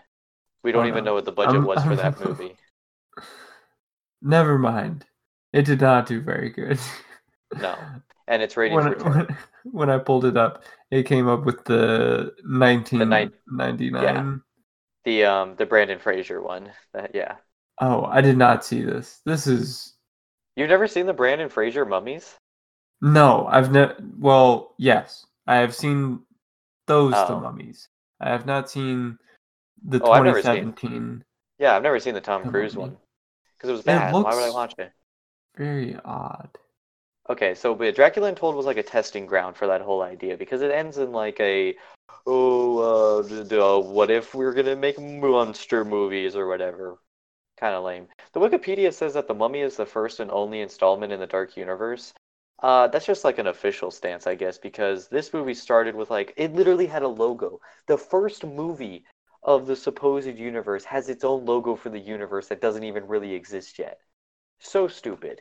We don't Oh, even no. know what the budget I'm- was for that movie. Never mind. It did not do very good. No. And its rated when, when, when I pulled it up, it came up with the 1999. Yeah. The um the Brendan Fraser one. That, yeah. Oh, I did not see this. This is You've never seen the Brendan Fraser mummies? no. I've never. Well, yes, I have seen those the Oh. mummies. I have not seen the Oh, I've never seen- 2017. Yeah, I've never seen the Tom The Cruise one because it was It bad. Why would I watch it? Very odd. Okay, so but Dracula Untold was like a testing ground for that whole idea because it ends in like a oh uh, d- d- uh, what if we're gonna make monster movies or whatever kind of lame. The Wikipedia says that The Mummy is the first and only installment in the Dark Universe. Uh, that's just like an official stance, I guess, because this movie started with like it literally had a logo. The first movie of the supposed universe has its own logo for the universe that doesn't even really exist yet. So stupid.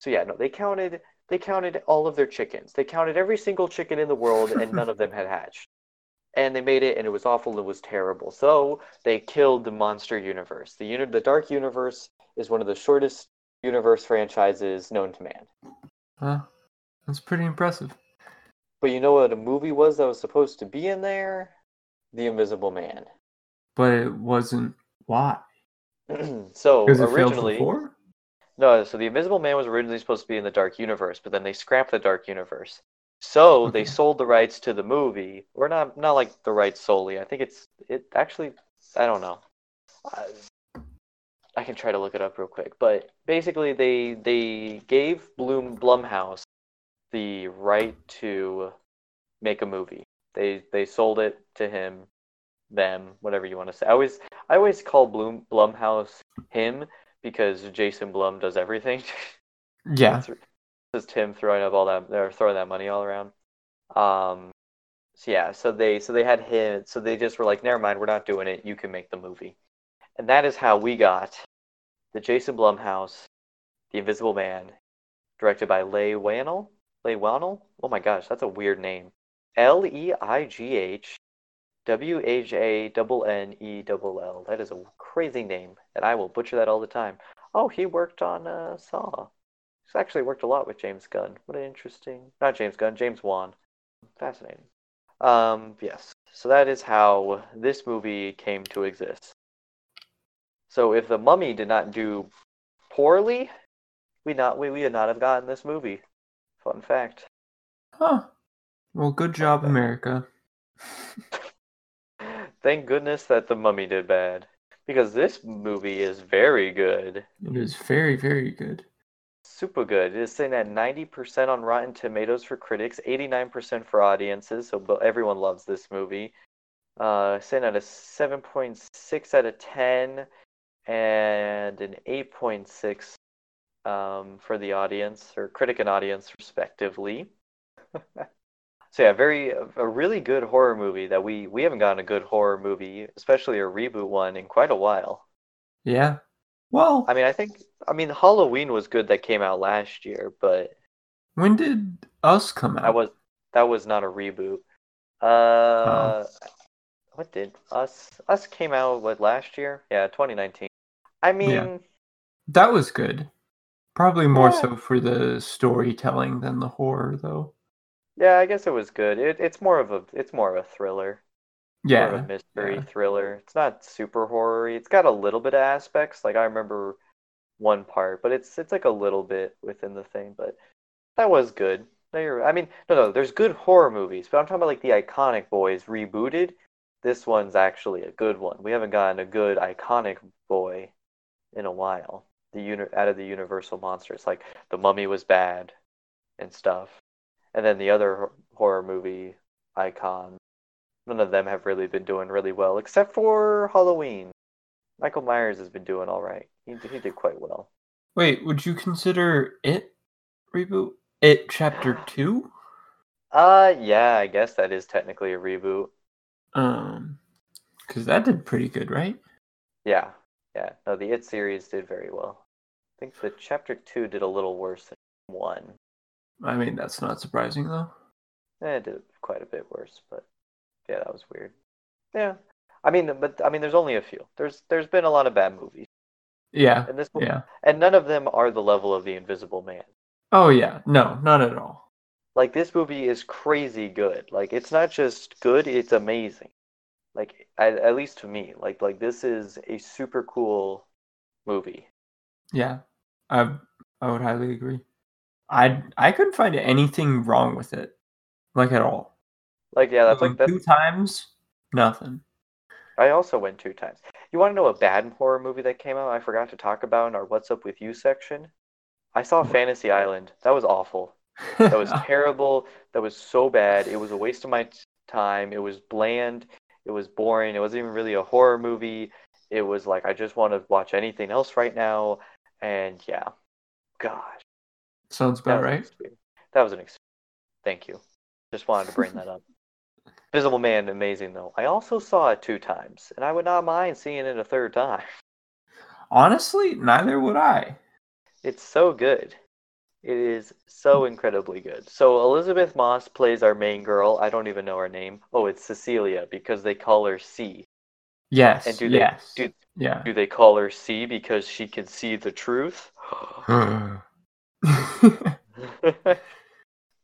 So yeah, no, they counted they counted all of their chickens. They counted every single chicken in the world and none of them had hatched. And they made it and it was awful, and it was terrible. So they killed the monster universe. The uni- the dark universe is one of the shortest universe franchises known to man. Huh? That's pretty impressive. But you know what a movie was that was supposed to be in there? The Invisible Man. But it wasn't. Why? so Because it failed originally. No, so the Invisible Man was originally supposed to be in the Dark Universe, but then they scrapped the Dark Universe. So they sold the rights to the movie, or not not like the rights solely. I think it's it actually I don't know. I, I can try to look it up real quick, but basically they they gave Bloom Blumhouse the right to make a movie. They they sold it to him, them, whatever you want to say. I always I always call Bloom Blumhouse him because Jason Blum does everything. Yeah. It's just him throwing up all that they're throwing that money all around. Um so yeah, so they so they had him so they just were like, never mind, we're not doing it, you can make the movie. And that is how we got the Jason Blumhouse, The Invisible Man, directed by Leigh Whannell. Leigh Whannell? Oh my gosh, that's a weird name. L E I G H W H A N N E L L. That is a crazy name, and I will butcher that all the time. Oh, he worked on uh, Saw. He's actually worked a lot with James Gunn. What an interesting, not James Gunn, James Wan. Fascinating. Um, yes. So that is how this movie came to exist. So if the Mummy did not do poorly, we not we, we would not have gotten this movie. Fun fact. Huh. Well, good job, America. Thank goodness that the Mummy did bad, because this movie is very good. It is very, very good. Super good. It is sitting at 90% on Rotten Tomatoes for critics, 89% for audiences, so everyone loves this movie. Uh, sitting at a 7.6 out of 10 and an 8.6 um, for the audience, or critic and audience respectively. so yeah, very a really good horror movie that we we haven't gotten a good horror movie, especially a reboot one, in quite a while. Yeah. Well, I mean, I think I mean Halloween was good that came out last year, but when did Us come out? that was that was not a reboot. Uh, what did us us came out what last year? Yeah, 2019. I mean, That was good. Probably more Yeah. so for the storytelling than the horror, though. Yeah, I guess it was good. It, it's more of a it's more of a thriller, more Yeah. of a mystery yeah. thriller. It's not super horror It's got a little bit of aspects. Like I remember one part, but it's it's like a little bit within the thing. But that was good. No, you're, I mean, no, no. There's good horror movies, but I'm talking about like the iconic boys rebooted. This one's actually a good one. We haven't gotten a good iconic boy in a while. The uni- out of the Universal monsters, like the Mummy was bad and stuff, and then the other horror movie icons. None of them have really been doing really well, except for Halloween. Michael Myers has been doing all right. He he did quite well. Wait, would you consider it reboot? It chapter two? Uh, yeah, I guess that is technically a reboot. Um, because that did pretty good, right? Yeah, yeah. No, the It series did very well. I think the chapter two did a little worse than one. I mean, that's not surprising though. Eh, it did quite a bit worse, but yeah, that was weird. Yeah, I mean, but I mean, there's only a few. There's there's been a lot of bad movies, Yeah. and this one, Yeah. and none of them are the level of the Invisible Man. Oh yeah. No, not at all. Like this movie is crazy good. Like it's not just good; it's amazing. Like at, at least to me, like like this is a super cool movie. Yeah, I I would highly agree. I I couldn't find anything wrong with it, like at all. Like yeah, that's like two times, nothing. I also went two times. You want to know a bad horror movie that came out? I forgot to talk about in our "What's Up with You" section. I saw Fantasy Island. That was awful. That was terrible. That was so bad. It was a waste of my time. It was bland. It was boring. It wasn't even really a horror movie. It was like I just want to watch anything else right now. And yeah, gosh, Sounds that about an right. That was an experience. Thank you. Just wanted to bring that up. Visible Man, amazing though. I also saw it two times, and I would not mind seeing it a third time. Honestly, neither would I. It's so good. It is so incredibly good. So Elisabeth Moss plays our main girl. I don't even know her name. Oh, it's Cecilia because they call her C. Yes. And do they yes. do, yeah. do they call her C because she can see the truth?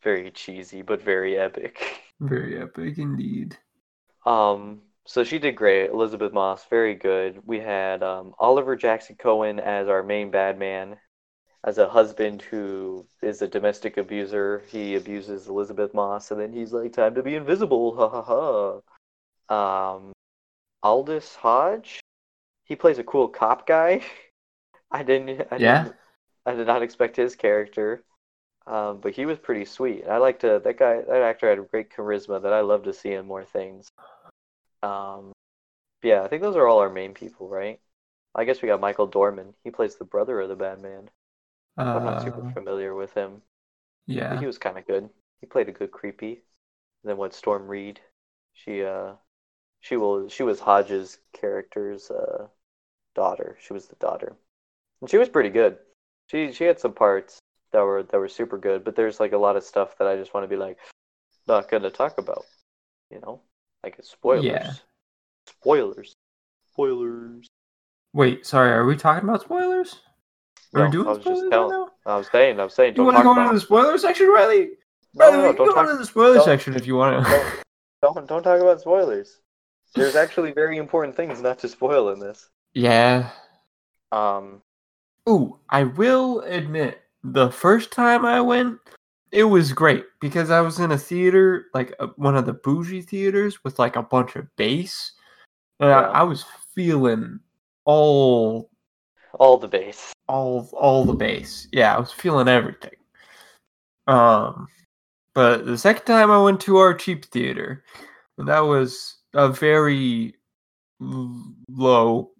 very cheesy, but very epic. Very epic indeed. Um, so she did great. Elisabeth Moss, very good. We had um, Oliver Jackson Cohen as our main bad man, as a husband who is a domestic abuser. He abuses Elisabeth Moss, and then he's like, "Time to be invisible!" Ha ha ha. Um, Aldis Hodge, he plays a cool cop guy. I didn't. I Yeah. Didn't, I did not expect his character. Um, but he was pretty sweet. I like to that guy. That actor had great charisma that I love to see in more things. Um, yeah, I think those are all our main people, right? I guess we got Michael Dorman. He plays the brother of the Batman. I'm not super Uh, familiar with him, but yeah. he was kind of good. He played a good creepy. And then what? Storm Reed. She uh, she will. She was Hodge's character's uh, daughter. She was the daughter, and she was pretty good. She she had some parts that were that were super good, but there's like a lot of stuff that I just want to be like not gonna talk about. You know, like it's spoilers. Yeah. Spoilers. Spoilers. Wait, sorry. Are we talking about spoilers? Are No, we doing I was just spoilers right telling- now? I was saying. I was saying. You Don't want to go into the spoiler section, Riley? No, Riley, no, no, don't go talk. into the spoiler don't- section if you want to. Don't, don't don't talk about spoilers. There's actually very important things not to spoil in this. yeah. Um, Ooh, I will admit, the first time I went, it was great because I was in a theater, like a, one of the bougie theaters with like a bunch of bass. And Yeah. I, I was feeling all all the bass. all all the bass. Yeah, I was feeling everything. Um, but the second time I went to our cheap theater, and that was a very low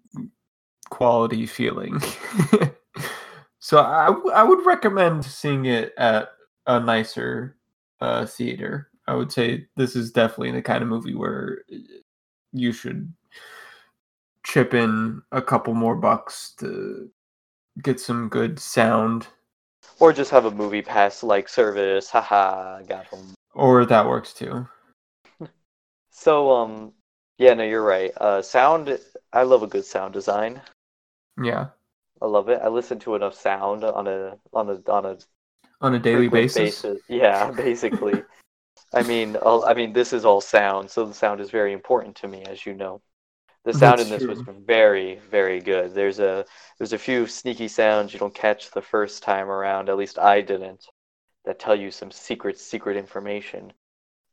quality feeling. so I, w- I would recommend seeing it at a nicer uh, theater. I would say this is definitely the kind of movie where you should chip in a couple more bucks to get some good sound Or just have a movie pass like service. Haha, got them. or that works too So um, yeah, no, you're right. Uh, sound. I love a good sound design. Yeah I love it. I listen to enough sound on a on a on a on a daily frequent basis, Yeah, basically. I mean, all, I mean, this is all sound, so the sound is very important to me, as you know. The sound That's in this was very, very good. There's a there's a few sneaky sounds you don't catch the first time around. At least I didn't. That tell you some secret, secret information.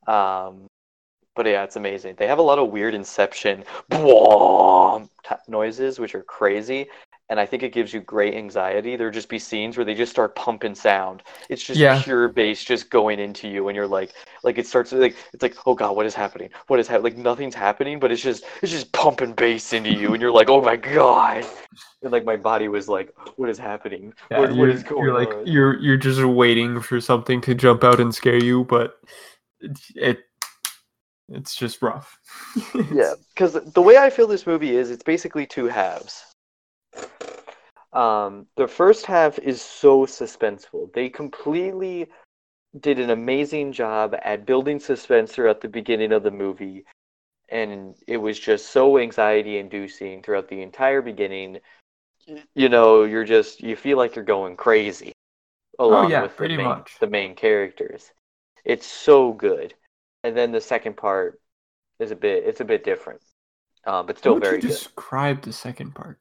Um, but yeah, it's amazing. They have a lot of weird Inception noises, which are crazy, and I think it gives you great anxiety. There'll just be scenes where they just start pumping sound. It's just Yeah. pure bass just going into you, and you're like, like it starts like it's like, oh god, what is happening? What is happening? Like nothing's happening, but it's just it's just pumping bass into you, and you're like, oh my god. And like my body was like, what is happening? yeah, what, what going you're like on? you're you're just waiting for something to jump out and scare you but it, it it's just rough Yeah, because the way I feel this movie is, it's basically two halves. Um, the first half is so suspenseful. They completely did an amazing job at building suspense throughout the beginning of the movie, and it was just so anxiety-inducing throughout the entire beginning. You know, you're just you feel like you're going crazy along Oh, yeah, with the main, much. the main characters. It's so good. And then the second part is a bit it's a bit different, uh, but still How would very you good. describe the second part?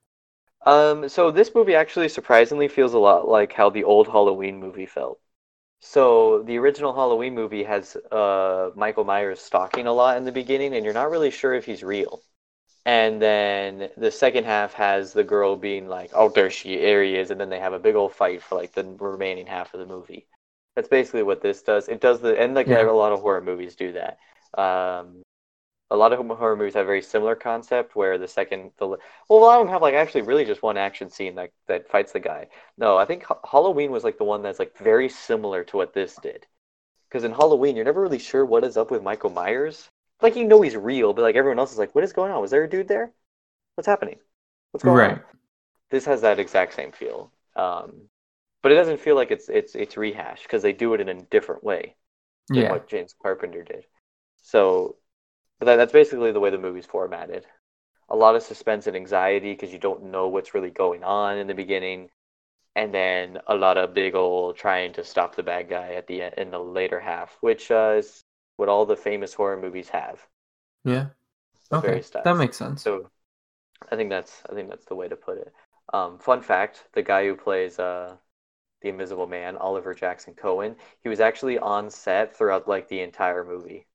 Um, so this movie actually surprisingly feels a lot like how the old Halloween movie felt. So the original Halloween movie has uh, Michael Myers stalking a lot in the beginning, and you're not really sure if he's real. And then the second half has the girl being like, "Oh, there she, there he is," and then they have a big old fight for like the remaining half of the movie. That's basically what this does. It does the and like Yeah. a lot of horror movies do that. Um, a lot of horror movies have a very similar concept where the second the well, a lot of them have like actually really just one action scene that that fights the guy. No, I think Ha- Halloween was like the one that's like very similar to what this did. Because in Halloween, you're never really sure what is up with Michael Myers. Like you know he's real, but like everyone else is like, what is going on? Was there a dude there? What's happening? What's going Right. on? This has that exact same feel, um, but it doesn't feel like it's it's it's rehashed because they do it in a different way than Yeah. what James Carpenter did. So, but that, that's basically the way the movie's formatted. A lot of suspense and anxiety because you don't know what's really going on in the beginning, and then a lot of big old trying to stop the bad guy at the end in the later half, which uh, is what all the famous horror movies have. Yeah. Okay. That makes sense. So, I think that's I think that's the way to put it. Um, fun fact: the guy who plays uh, the Invisible Man, Oliver Jackson Cohen, he was actually on set throughout like the entire movie.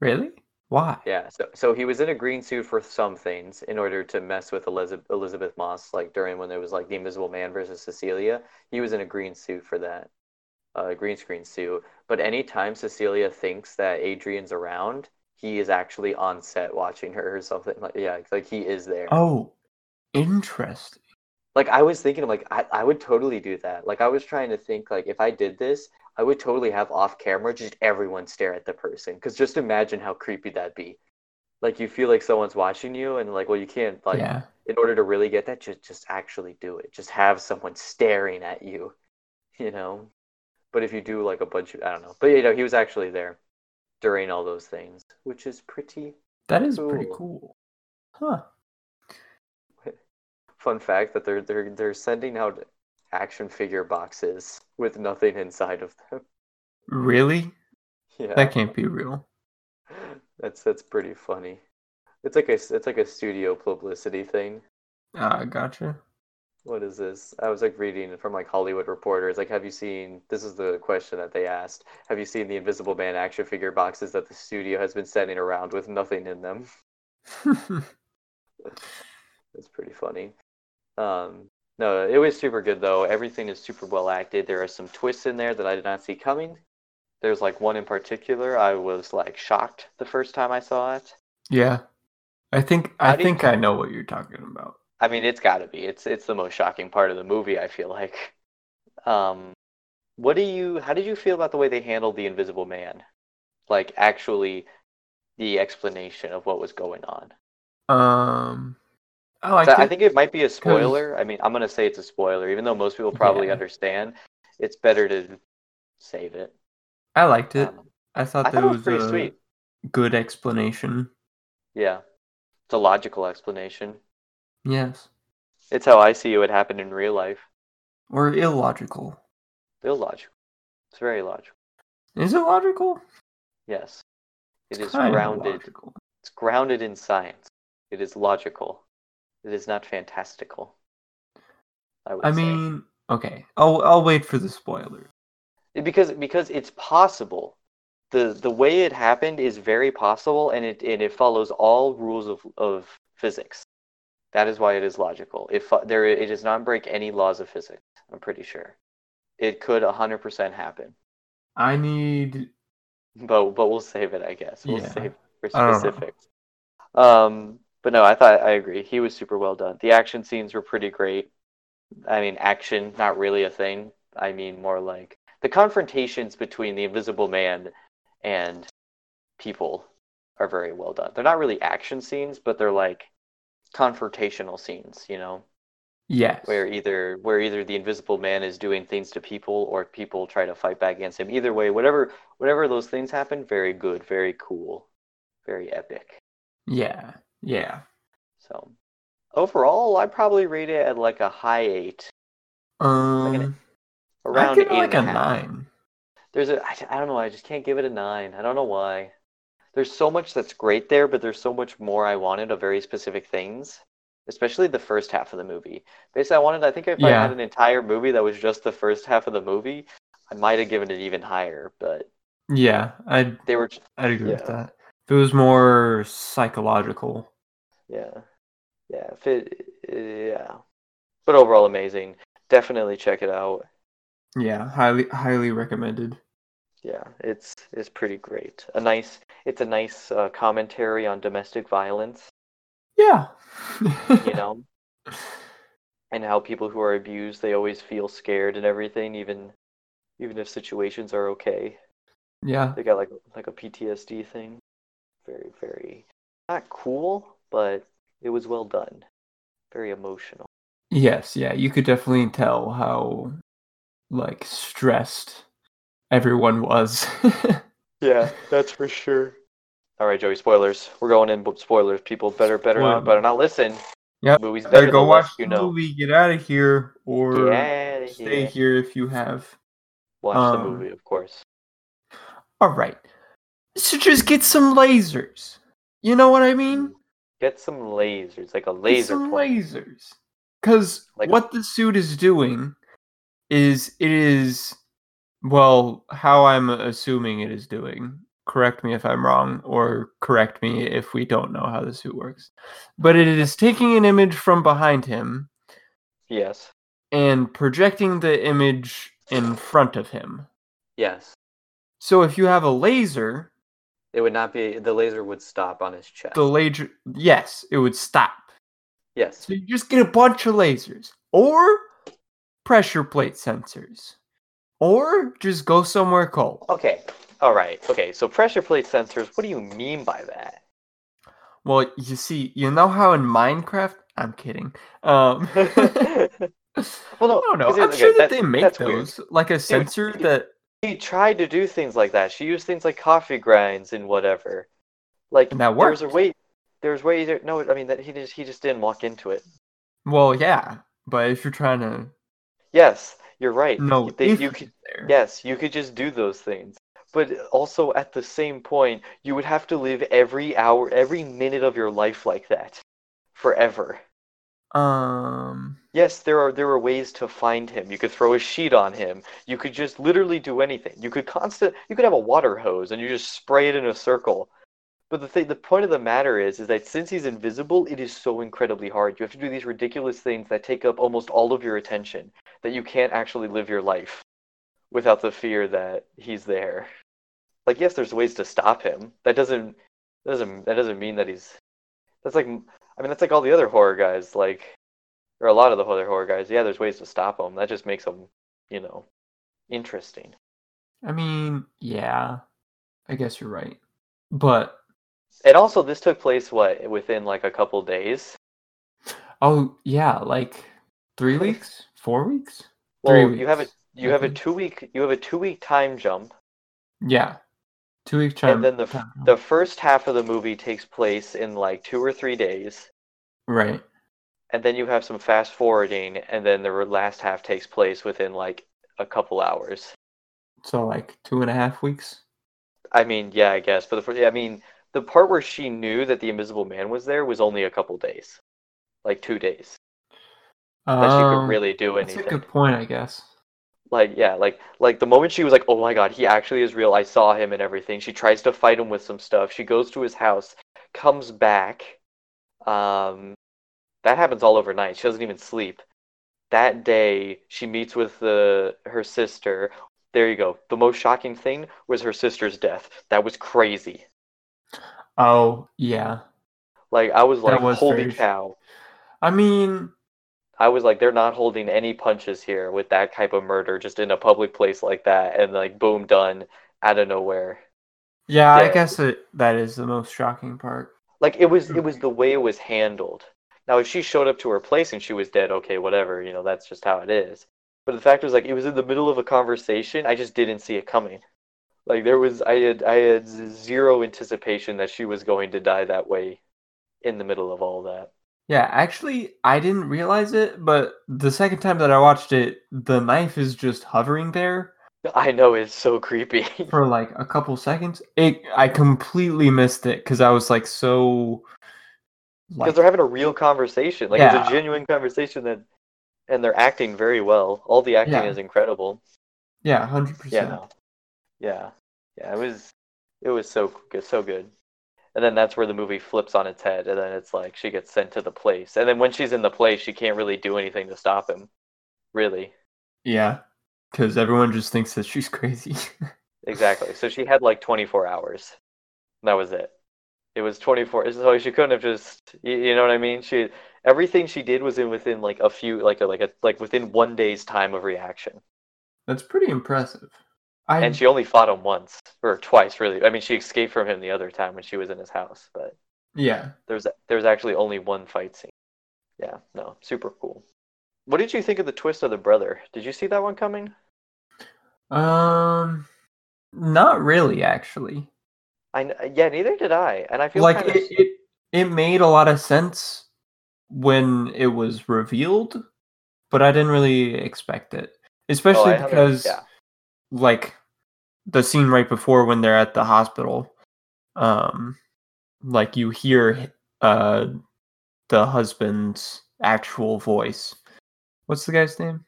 Really? Why? Yeah, so so he was in a green suit for some things in order to mess with Elizabeth Elisabeth Moss, like during when there was like the Invisible Man versus Cecilia. He was in a green suit for that, uh, green screen suit. But anytime Cecilia thinks that Adrian's around, he is actually on set watching her or something. Like yeah, like he is there. Oh, interesting. Like I was thinking, like I, I would totally do that. Like I was trying to think, like if I did this, I would totally have off camera just everyone stare at the person. Because just imagine how creepy that'd be. Like you feel like someone's watching you, and like, well, you can't like yeah. in order to really get that, just just actually do it. Just have someone staring at you, you know. But if you do like a bunch of, I don't know. But you know, he was actually there during all those things, which is pretty That is pretty Cool. cool. Huh. Fun fact that they're they're they're sending out action figure boxes with nothing inside of them. Really? Yeah, That can't be real. that's that's pretty funny. It's like a it's like a studio publicity thing. Ah, gotcha. What is this? I was like reading from like Hollywood Reporters. Like, have you seen? This is the question that they asked. Have you seen the Invisible Man action figure boxes that the studio has been sending around with nothing in them? It's pretty funny. Um, no, it was super good though. Everything is super well acted. There are some twists in there that I did not see coming. There's like one in particular I was like shocked the first time I saw it. yeah. I think I think I know what you're talking about. I mean, it's got to be. It's it's the most shocking part of the movie. I feel like. Um, what do you? How did you feel about the way they handled the Invisible Man? Like actually, the explanation of what was going on. Um I So. I think it might be a spoiler. I mean, I'm gonna say it's a spoiler, even though most people probably Yeah. understand. It's better to save it. I liked it. Um, I thought I that thought was was pretty a sweet. good explanation. Yeah, it's a logical explanation. Yes. It's how I see it would happen in real life. Or illogical. Illogical. It's very logical. Is it logical? Yes, it It's is grounded. It's grounded in science. It is logical. It is not fantastical. I would I mean, okay. I'll I'll wait for the spoiler. because because it's possible. The the way it happened is very possible and it and it follows all rules of, of physics. That is why it is logical. If there it does not break any laws of physics, I'm pretty sure. It could 100% happen. I need But but we'll save it, I guess. We'll Yeah. save for specifics. Um but no, I thought I agree. He was super well done. The action scenes were pretty great. I mean, action not really a thing. I mean more like the confrontations between the invisible man and people are very well done. They're not really action scenes, but they're like confrontational scenes, you know, yes. where either where either the invisible man is doing things to people or people try to fight back against him. Either way, whatever whatever those things happen, very good, very cool, very epic. Yeah. Yeah. So overall, I'd probably rate it at like a high eight, Um an- I around give it eight like a half. nine. There's a I, I don't know. I just can't give it a nine. I don't know why. there's so much that's great there, but there's so much more I wanted of very specific things, especially the first half of the movie. Basically, I wanted, I think if I had an entire movie that was just the first half of the movie, I might have given it even higher, but Yeah, I'd they were, I'd agree with that. If it was more psychological. yeah, yeah, if it, yeah. But overall, amazing. Definitely check it out. Yeah, highly highly recommended. Yeah, it's it's pretty great. A nice, it's a nice uh, commentary on domestic violence. Yeah. you know and how people who are abused they always feel scared and everything even even if situations are okay yeah. they got like like a ptsd thing very very not cool but it was well done. Very emotional. Yes, yeah, you could definitely tell how like stressed everyone was. yeah that's for sure. All right joey spoilers. We're going in spoilers people better better not better not listen. Yeah, movies Better better go watch the you know. movie, get out of here, or yeah stay here. if you have. watch Um, the movie of course. All right. So just get some lasers. You know what I mean? get some lasers like a laser. Get some pointer. lasers. Because Like- what the suit is doing is it is well how I'm assuming it is doing. Correct me if I'm wrong, or correct me if we don't know how the suit works. But it is taking an image from behind him yes and projecting the image in front of him. yes So if you have a laser, It would not be the laser would stop on his chest. the laser yes, it would stop. yes. So you just get a bunch of lasers or pressure plate sensors or just go somewhere cold. Okay. All right. Okay. So pressure plate sensors. What do you mean by that? Well, you see, you know how in Minecraft, I'm kidding. Um well, no. I don't know. I'm okay, sure that they make that's weird. those like a sensor that She tried to do things like that. She used things like coffee grinds and whatever. Like And that there was a worked. way. There was ways. No, I mean that he just he just didn't walk into it. well, yeah, but if you're trying to Yes, you're right. No, They- if you could there. Yes, you could just do those things. But also at the same point, you would have to live every hour, every minute of your life like that forever. Um Yes, there are there are ways to find him. You could throw a sheet on him. You could just literally do anything. You could constant you could have a water hose and you just spray it in a circle. But the thing the point of the matter is is that since he's invisible, it is so incredibly hard. You have to do these ridiculous things that take up almost all of your attention that you can't actually live your life without the fear that he's there. Like yes, there's ways to stop him. That doesn't that doesn't that doesn't mean that he's that's like I mean that's like all the other horror guys like or a lot of the other horror guys. Yeah, there's ways to stop them. That just makes them, you know, interesting. I mean, yeah. I guess you're right. But And also, this took place what within like a couple days. oh, yeah, like 3 weeks? 4 weeks? Well, Three you have a weeks, you have a two week you have a two week time jump, Yeah. 2 week time. Jump and then the the first half of the movie takes place in like two or three days, Right. And then you have some fast forwarding, and then the last half takes place within like a couple hours. So like two and a half weeks. I mean, yeah, I guess, but the fir- I mean, the part where she knew that the Invisible Man was there was only a couple days, like two days. that she could Um, really do anything. That's a good point, I guess. Like yeah, like like the moment she was like, "Oh my god, he actually is real. I saw him and everything." She tries to fight him with some stuff. She goes to his house, comes back. Um that happens all overnight. She doesn't even sleep. That day, she meets with the her sister. There you go. The most shocking thing was her sister's death. That was crazy. Oh, yeah. Like I was like, was "Holy very- cow." I mean, I was like, they're not holding any punches here with that type of murder just in a public place like that, and like, boom, done out of nowhere. yeah, I guess it, that is the most shocking part. Like it was, it was the way it was handled. Now, if she showed up to her place and she was dead, okay, whatever, you know, that's just how it is. But the fact was, like, it was in the middle of a conversation. I just didn't see it coming. Like there was, I had, I had zero anticipation that she was going to die that way, in the middle of all that. Yeah, actually, I didn't realize it, but the second time that I watched it, the knife is just hovering there, I know it's so creepy. for like a couple seconds. It I completely missed it because I was like so Because like they're having a real conversation. Like it's a genuine conversation that and they're acting very well. All the acting Yeah. is incredible. yeah, hundred percent. no. Yeah. Yeah, it was it was so good, so good. And then that's where the movie flips on its head and then it's like she gets sent to the place. And then when she's in the place, she can't really do anything to stop him. Really. Yeah, because everyone just thinks that she's crazy. Exactly. So she had like 24 hours. That was it. It was 24. So she couldn't have just, you, you know what I mean? She everything she did was in within like a few, like a like a like within one day's time of reaction. That's pretty impressive. I And she only fought him once or twice, really. I mean, she escaped from him the other time when she was in his house, but yeah. there's there's actually only one fight scene. Yeah, no, super cool. What did you think of the twist of the brother? Did you see that one coming? Um, not really actually. I yeah, neither did I. And I feel like kind it, of it it made a lot of sense when it was revealed but i didn't really expect it especially Oh, because yeah. like the scene right before when they're at the hospital um like you hear uh the husband's actual voice what's the guy's name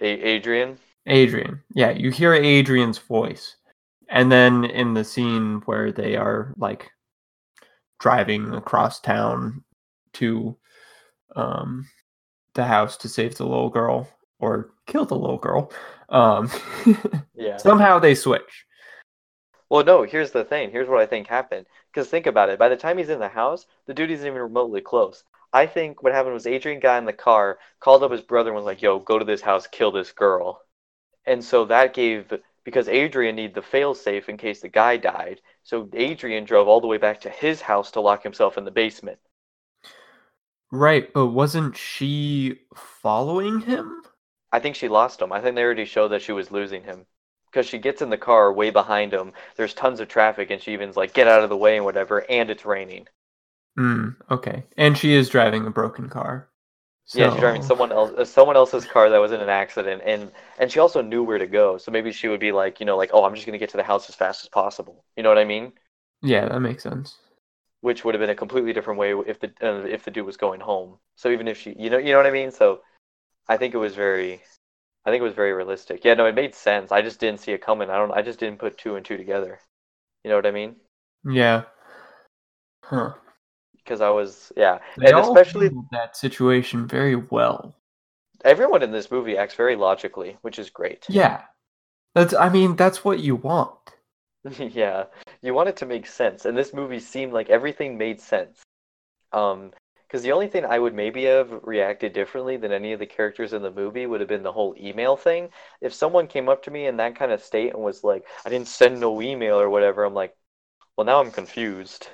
A- Adrian. Adrian. Yeah, you hear Adrian's voice. And then in the scene where they are like driving across town to um the house to save the little girl or kill the little girl. Um Yeah. somehow they switch. Well, no, here's the thing. Here's what I think happened. Because think about it. By the time he's in the house, the dude isn't even remotely close. I think what happened was Adrian got in the car, called up his brother, and was like, yo, go to this house, kill this girl. And so that gave, because Adrian needed the fail safe in case the guy died. So Adrian drove all the way back to his house to lock himself in the basement. Right, but wasn't she following him? I think she lost him. I think they already showed that she was losing him. Because she gets in the car way behind him. There's tons of traffic, and she even's like, get out of the way and whatever, and it's raining. Hmm, okay. And she is driving a broken car. Yeah, she's driving someone else, uh, someone else's car that was in an accident, and and she also knew where to go. So maybe she would be like, you know, like, oh, I'm just gonna get to the house as fast as possible. You know what I mean? Yeah, that makes sense. Which would have been a completely different way if the uh, if the dude was going home. So even if she, you know, you know what I mean? So I think it was very, I think it was very realistic. Yeah, no, it made sense. I just didn't see it coming. I don't. I just didn't put two and two together. You know what I mean? Yeah. Huh. Because I was, yeah, They and all especially that situation very well. everyone in this movie acts very logically, which is great. Yeah. That's I mean, that's what you want. yeah, you want it to make sense, and this movie seemed like everything made sense. Um, because the only thing I would maybe have reacted differently than any of the characters in the movie would have been the whole email thing. If someone came up to me in that kind of state and was like, "I didn't send no email" or whatever, I'm like, "Well, now I'm confused."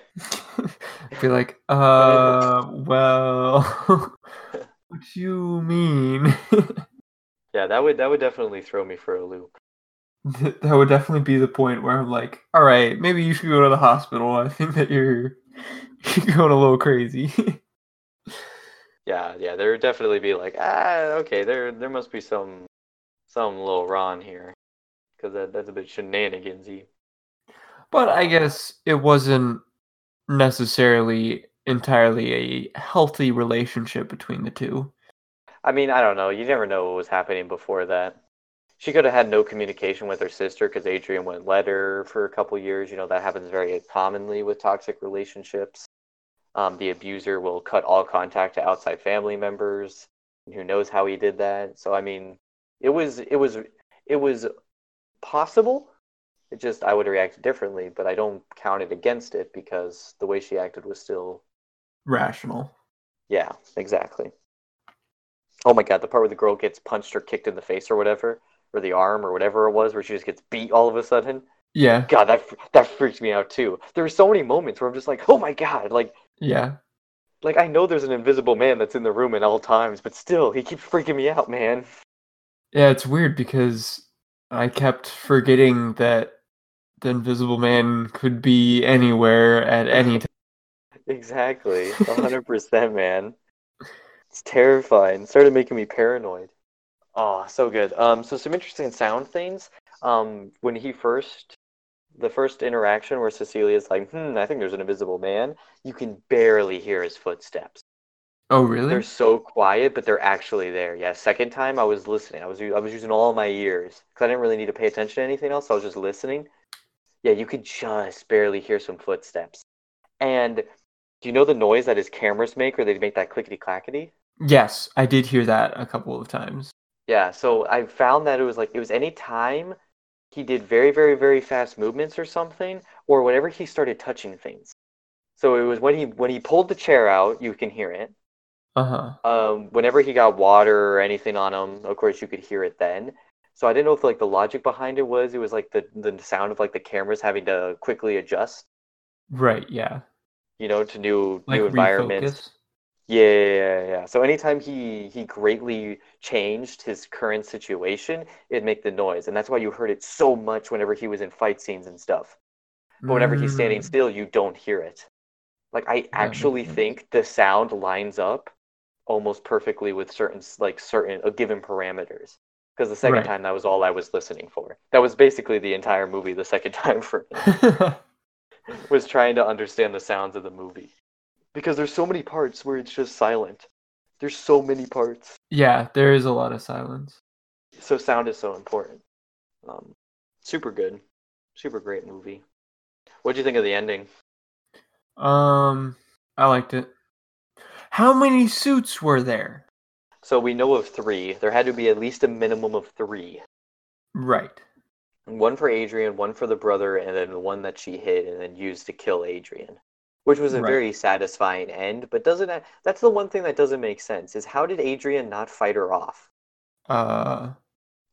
I'd be like, uh well what do you mean? Yeah, that would that would definitely throw me for a loop. that would definitely be the point where I'm like, all right, maybe you should go to the hospital. I think that you're you're going a little crazy. Yeah, yeah, there would definitely be like, ah, okay, there there must be some some little Ron here, because that that's a bit shenanigansy. But I guess it wasn't necessarily entirely a healthy relationship between the two. I mean, I don't know. You never know what was happening before that. She could have had no communication with her sister because Adrian wouldn't let her for a couple years. You know, that happens very commonly with toxic relationships. Um, the abuser will cut all contact to outside family members. Who knows how he did that? So I mean, it was it was it was possible. It just I would react differently, but I don't count it against it because the way she acted was still Rational. yeah, exactly. Oh my god, the part where the girl gets punched or kicked in the face or whatever, or the arm or whatever it was, where she just gets beat all of a sudden. Yeah, God, that that freaks me out too. There were so many moments where I'm just like, oh my god, like yeah. like I know there's an invisible man that's in the room at all times, but still, he keeps freaking me out, man. Yeah, it's weird because I kept forgetting that the invisible man could be anywhere at any time. Exactly, 100%, man. It's terrifying. It started making me paranoid. Oh, so good. Um, so some interesting sound things. um, when he first, the first interaction where Cecilia's like, "Hmm, I think there's an invisible man," you can barely hear his footsteps. Oh, really? They're so quiet, but they're actually there. Yeah. Second time, I was listening. I was I was using all my ears because I didn't really need to pay attention to anything else. I was just listening. Yeah, you could just barely hear some footsteps. And do you know the noise that his cameras make, or they make that clickety clackety? Yes, I did hear that a couple of times. Yeah. So I found that it was like it was any time he did very very very fast movements or something, or whenever he started touching things. So it was when he when he pulled the chair out, you can hear it. Uh huh. um, whenever he got water or anything on him, of course you could hear it then. So I didn't know if like the logic behind it was it was like the the sound of like the cameras having to quickly adjust, Right. Yeah. you know, to new Like new environments. refocus. Yeah, yeah, yeah, yeah. So anytime he he greatly changed his current situation, it'd make the noise, and that's why you heard it so much whenever he was in fight scenes and stuff. But whenever he's standing Mm, still, you don't hear it. Like I actually think the sound lines up almost perfectly with certain like certain uh, given parameters. Because the second Right. time that was all I was listening for. That was basically the entire movie. The second time for me was trying to understand the sounds of the movie. Because there's so many parts where it's just silent. There's so many parts. yeah, there is a lot of silence. So sound is so important. Um, super good, super great movie. What'd you think of the ending? Um, I liked it. How many suits were there? So we know of three. There had to be at least a minimum of three. Right. One for Adrian, one for the brother, and then the one that she hid and then used to kill Adrian. Which was a Right. very satisfying end, but doesn't that, that's the one thing that doesn't make sense is how did Adrian not fight her off? Uh,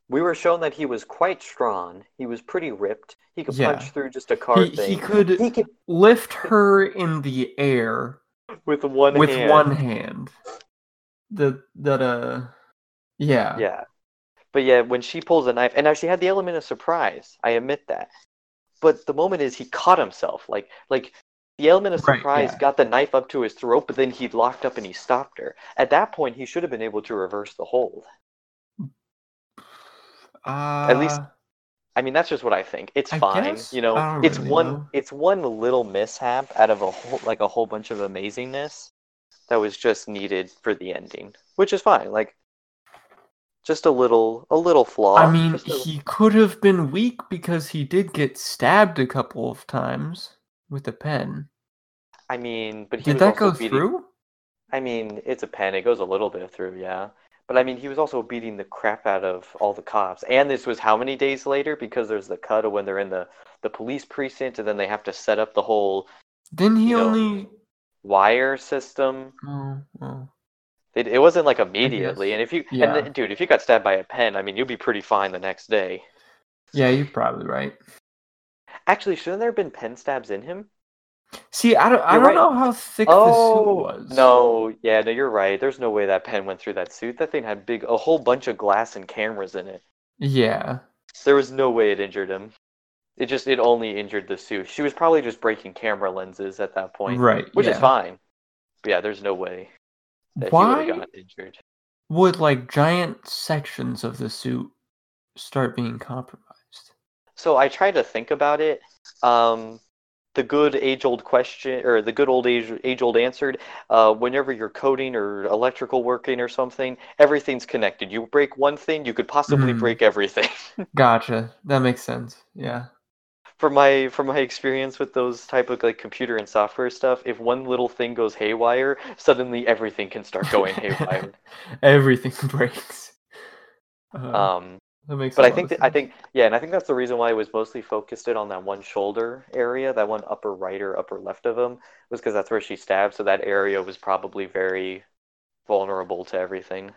We were shown that he was quite strong. He was pretty ripped. He could Yeah. punch through just a car he, thing. he could He could lift her in the air with one with hand. one hand. The that uh, yeah. Yeah. But yeah, when she pulls a knife, and now she had the element of surprise. I admit that. But the moment is he caught himself. Like like the element of Right, surprise yeah. got the knife up to his throat, but then he locked up and he stopped her. At that point, he should have been able to reverse the hold. Uh, least- I mean, that's just what I think. It's I fine, guess? you know. It's really one know. it's one little mishap out of a whole like a whole bunch of amazingness that was just needed for the ending, which is fine. Like just a little a little flaw. I mean, he could have been weak because he did get stabbed a couple of times with a pen. I mean, but he Did that go beating, through? I mean, it's a pen. It goes a little bit through, yeah. But I mean, he was also beating the crap out of all the cops. And this was how many days later? Because there's the cut of when they're in the the police precinct, and then they have to set up the whole Didn't he you know, only? Wire system. Oh, oh. It, it wasn't like immediately. And if you, Yeah. and then, dude, if you got stabbed by a pen, I mean, you'd be pretty fine the next day. Yeah, you're probably right. Actually, shouldn't there have been pen stabs in him? See, I don't, I don't right. know how thick oh the suit oh, was. no, yeah, no, you're right. There's no way that pen went through that suit. That thing had big, a whole bunch of glass and cameras in it. Yeah. There was no way it injured him. It just it only injured the suit. She was probably just breaking camera lenses at that point, Right. which yeah. is fine. But yeah, there's no way that would Why have gotten injured. would like giant sections of the suit start being compromised? So I tried to think about it. Um, the good age-old question, or the good old age age-old answered. Uh, whenever you're coding or electrical working or something, everything's connected. You break one thing, you could possibly Mhm. break everything. Gotcha. That makes sense. Yeah. From my from my experience with those type of like computer and software stuff, if one little thing goes haywire, suddenly everything can start going haywire. Everything breaks. Uh, Um, that makes. but I think that, I think yeah, and I think that's the reason why it was mostly focused in on that one shoulder area, that one upper right or upper left of him, was because that's where she stabbed. So that area was probably very vulnerable to everything.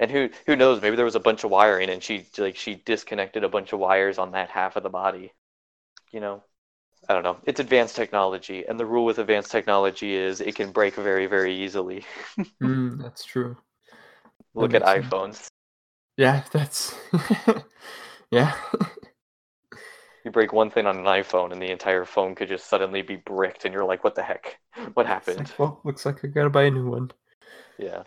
And who who knows? Maybe there was a bunch of wiring, and she like she disconnected a bunch of wires on that half of the body. You know, I don't know. It's advanced technology, and the rule with advanced technology is it can break very very easily. Mm, that's true. Look at makes sense. iPhones. Yeah, that's. yeah. You break one thing on an iPhone, and the entire phone could just suddenly be bricked, and you're like, "What the heck? What happened?" like, well, looks like I gotta buy a new one. Yeah.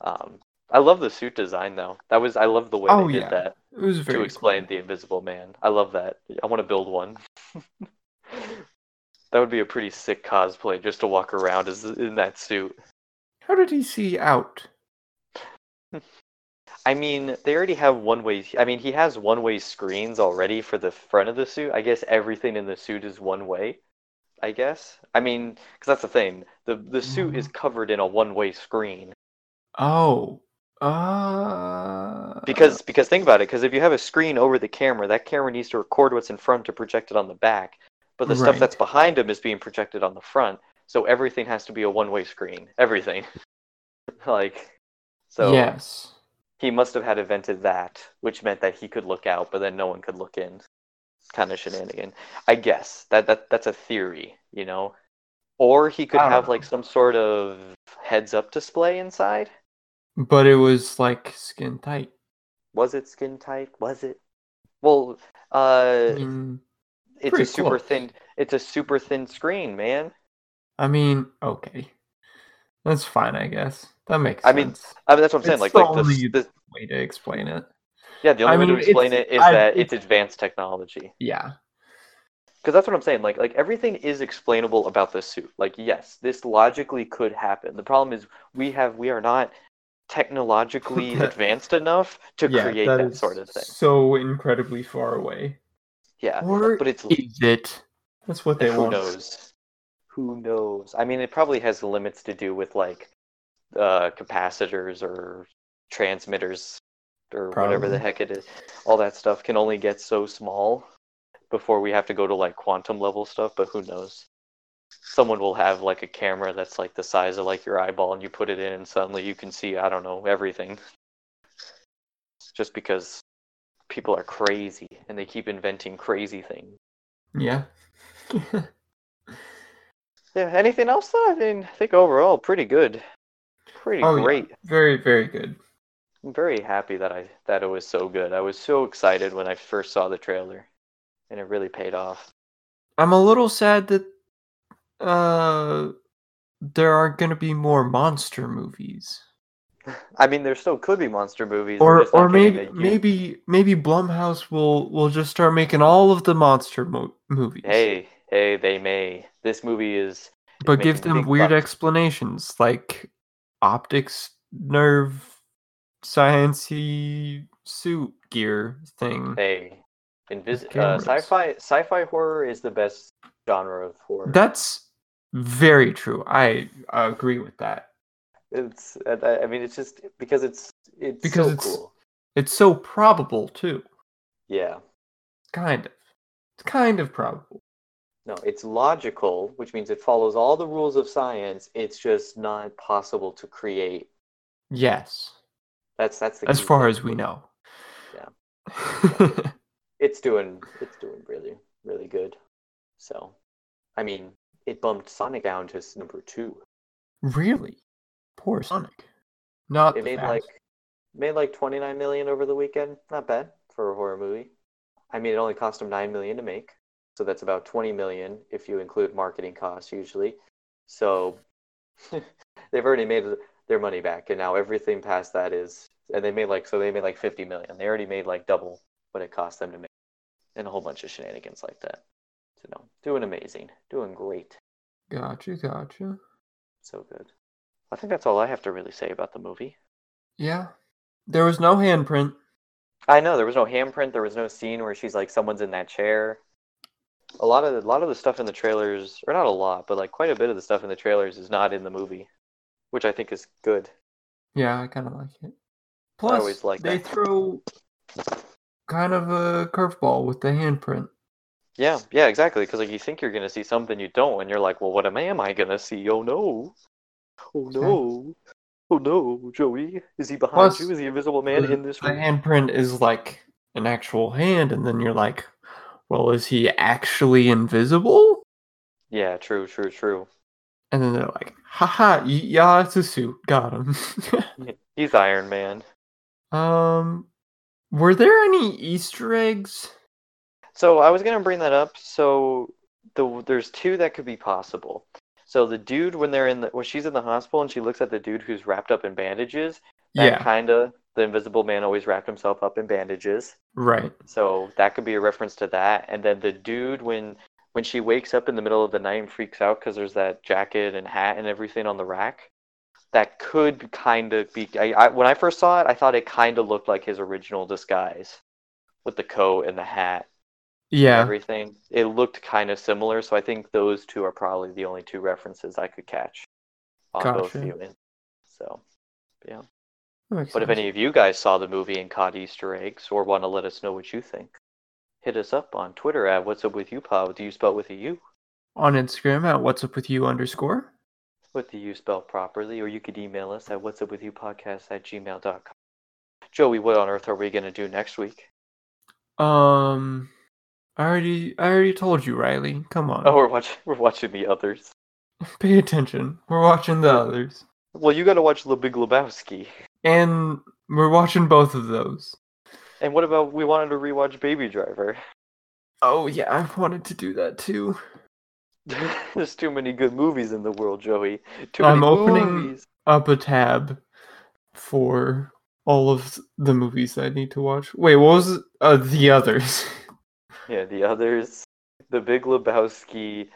Um, I love the suit design though. That was I love the way Oh, they did yeah. that It was very to explain the Invisible Man. I love that. I want to build one. that would be a pretty sick cosplay just to walk around as in that suit. How did he see out? I mean, they already have one way. I mean, he has one way screens already for the front of the suit. I guess everything in the suit is one way. I guess. I mean, because that's the thing. The the suit is mm. covered in a one way screen. Oh. Uh Because because think about it. Because if you have a screen over the camera, that camera needs to record what's in front to project it on the back. But the stuff that's behind him is being projected on the front. So everything has to be a one way screen. Everything. like. So Yes. he must have had invented that, which meant that he could look out, but then no one could look in. Kind of shenanigan. I guess that that that's a theory, you know. Or he could have know. like some sort of heads-up display inside. But it was like skin tight. Was it skin tight? Was it? Well, uh, I mean it's a super close. thin. It's a super thin screen, man. I mean, okay. That's fine, I guess. That makes I mean. I mean, that's what I'm saying. It's Like, the like the, only- the Way to explain it. yeah, the only I way mean, to explain it is I- that it's- it's advanced technology. Yeah. Because that's what I'm saying. Like, like everything is explainable about this suit. Like, yes, this logically could happen. The problem is we have we are not technologically advanced enough to yeah, create that that, sort of thing. So incredibly far away. Yeah, Or but it's is it? That's what they who want. knows? Who knows? I mean, it probably has limits to do with like uh, capacitors or transmitters or whatever the heck it is. All that stuff can only get so small before we have to go to like quantum level stuff. But who knows? Someone will have like a camera that's like the size of like your eyeball, and you put it in, and suddenly you can see I don't know everything. Just because people are crazy and they keep inventing crazy things. Yeah. Yeah. Anything else though? I mean, I think overall pretty good. Pretty Oh, yeah. great. very, very good. I'm very happy that I that it was so good. I was so excited when I first saw the trailer, and it really paid off. I'm a little sad that uh there aren't gonna be more monster movies. I mean, there still could be monster movies. Or or maybe maybe maybe Blumhouse will will just start making all of the monster mo- movies. Hey, hey, they may. This movie is. but give them weird bucks. explanations like optics nerve sciencey suit gear thing. Hey, invis- uh, sci-fi sci-fi horror is the best genre of horror. That's very true. I agree with that. it's. I mean, it's just because it's it's Because so it's- cool. It's so probable too. Yeah. Kind of. It's kind of probable. No, it's logical, which means it follows all the rules of science. It's just not possible to create. Yes. That's that's the As far thing. as we know. Yeah. it's doing it's doing really really good. So, I mean, it bumped Sonic down to number two. really? Poor Sonic. Not It made like made like 29 million over the weekend. Not bad for a horror movie. I mean, it only cost them 9 million to make. So that's about 20 million if you include marketing costs usually. So they've already made their money back and now everything past that is and they made like so they made like 50 million. They already made like double what it cost them to make and a whole bunch of shenanigans like that. No, doing amazing. Doing great. Gotcha, gotcha. So good. I think that's all I have to really say about the movie. Yeah. There was no handprint. I know there was no handprint. There was no scene where she's like someone's in that chair. A lot of the, a lot of the stuff in the trailers, or not a lot, but like quite a bit of the stuff in the trailers is not in the movie, which I think is good. Yeah, I kind of like it. Plus, I always like they that. throw kind of a curveball with the handprint. Yeah, yeah, exactly. Because like you think you're gonna see something you don't, and you're like, well, what am I, am I gonna see? Oh no! Oh no! Oh no, Joey, is he behind Plus, you? Is the Invisible Man the, in this the room? handprint is like an actual hand, and then you're like, well, is he actually invisible? Yeah, true, true, true. And then they're like, haha, yeah, it's a suit. Got him. He's Iron Man. um, were there any Easter eggs? So I was gonna bring that up. So the there's two that could be possible. So the dude when they're in the when she's in the hospital and she looks at the dude who's wrapped up in bandages, Yeah, kind of the Invisible Man always wrapped himself up in bandages. right. So that could be a reference to that. And then the dude when when she wakes up in the middle of the night and freaks out because there's that jacket and hat and everything on the rack, that could kind of be. I, I, when I first saw it, I thought it kind of looked like his original disguise with the coat and the hat Yeah, everything. It looked kind of similar. So I think those two are probably the only two references I could catch on both Gotcha. viewings. So, yeah. But if any of you guys saw the movie and caught Easter eggs or want to let us know what you think, hit us up on Twitter at What's Up With You Pod. Do you spell with a U? on Instagram at what's up with you underscore. With the U spelled properly, or you could email us at What's Up With You Podcast at gmail.com. Joey, what on earth are we going to do next week? Um, I already, I already told you, Riley. Come on, Oh, we're watching, we're watching the others. pay attention. We're watching the others, Well, you got to watch The Big Lebowski. and we're watching both of those. And what about we wanted to rewatch Baby Driver? Oh yeah, I wanted to do that too. There's too many good movies in the world, Joey. Too I'm many opening- movies. Up a tab for all of the movies I need to watch. Wait, what was it? Uh, the others? Yeah, the others. The Big Lebowski.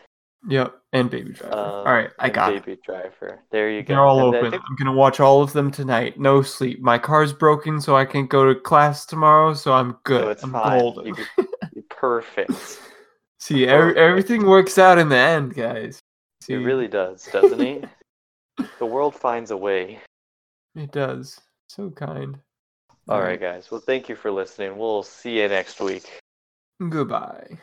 yep, and Baby Driver. Um, all right, I got it. Baby Driver. There you go. They're all And open. think- I'm gonna watch all of them tonight. No sleep. My car's broken, so I can't go to class tomorrow. So I'm good. so it's I'm fine. golden. You could- you're perfect. See, every, everything works out in the end, guys. See, It really does, doesn't it? the world finds a way. it does. So kind. All right, guys. Well, thank you for listening. We'll see you next week. Goodbye.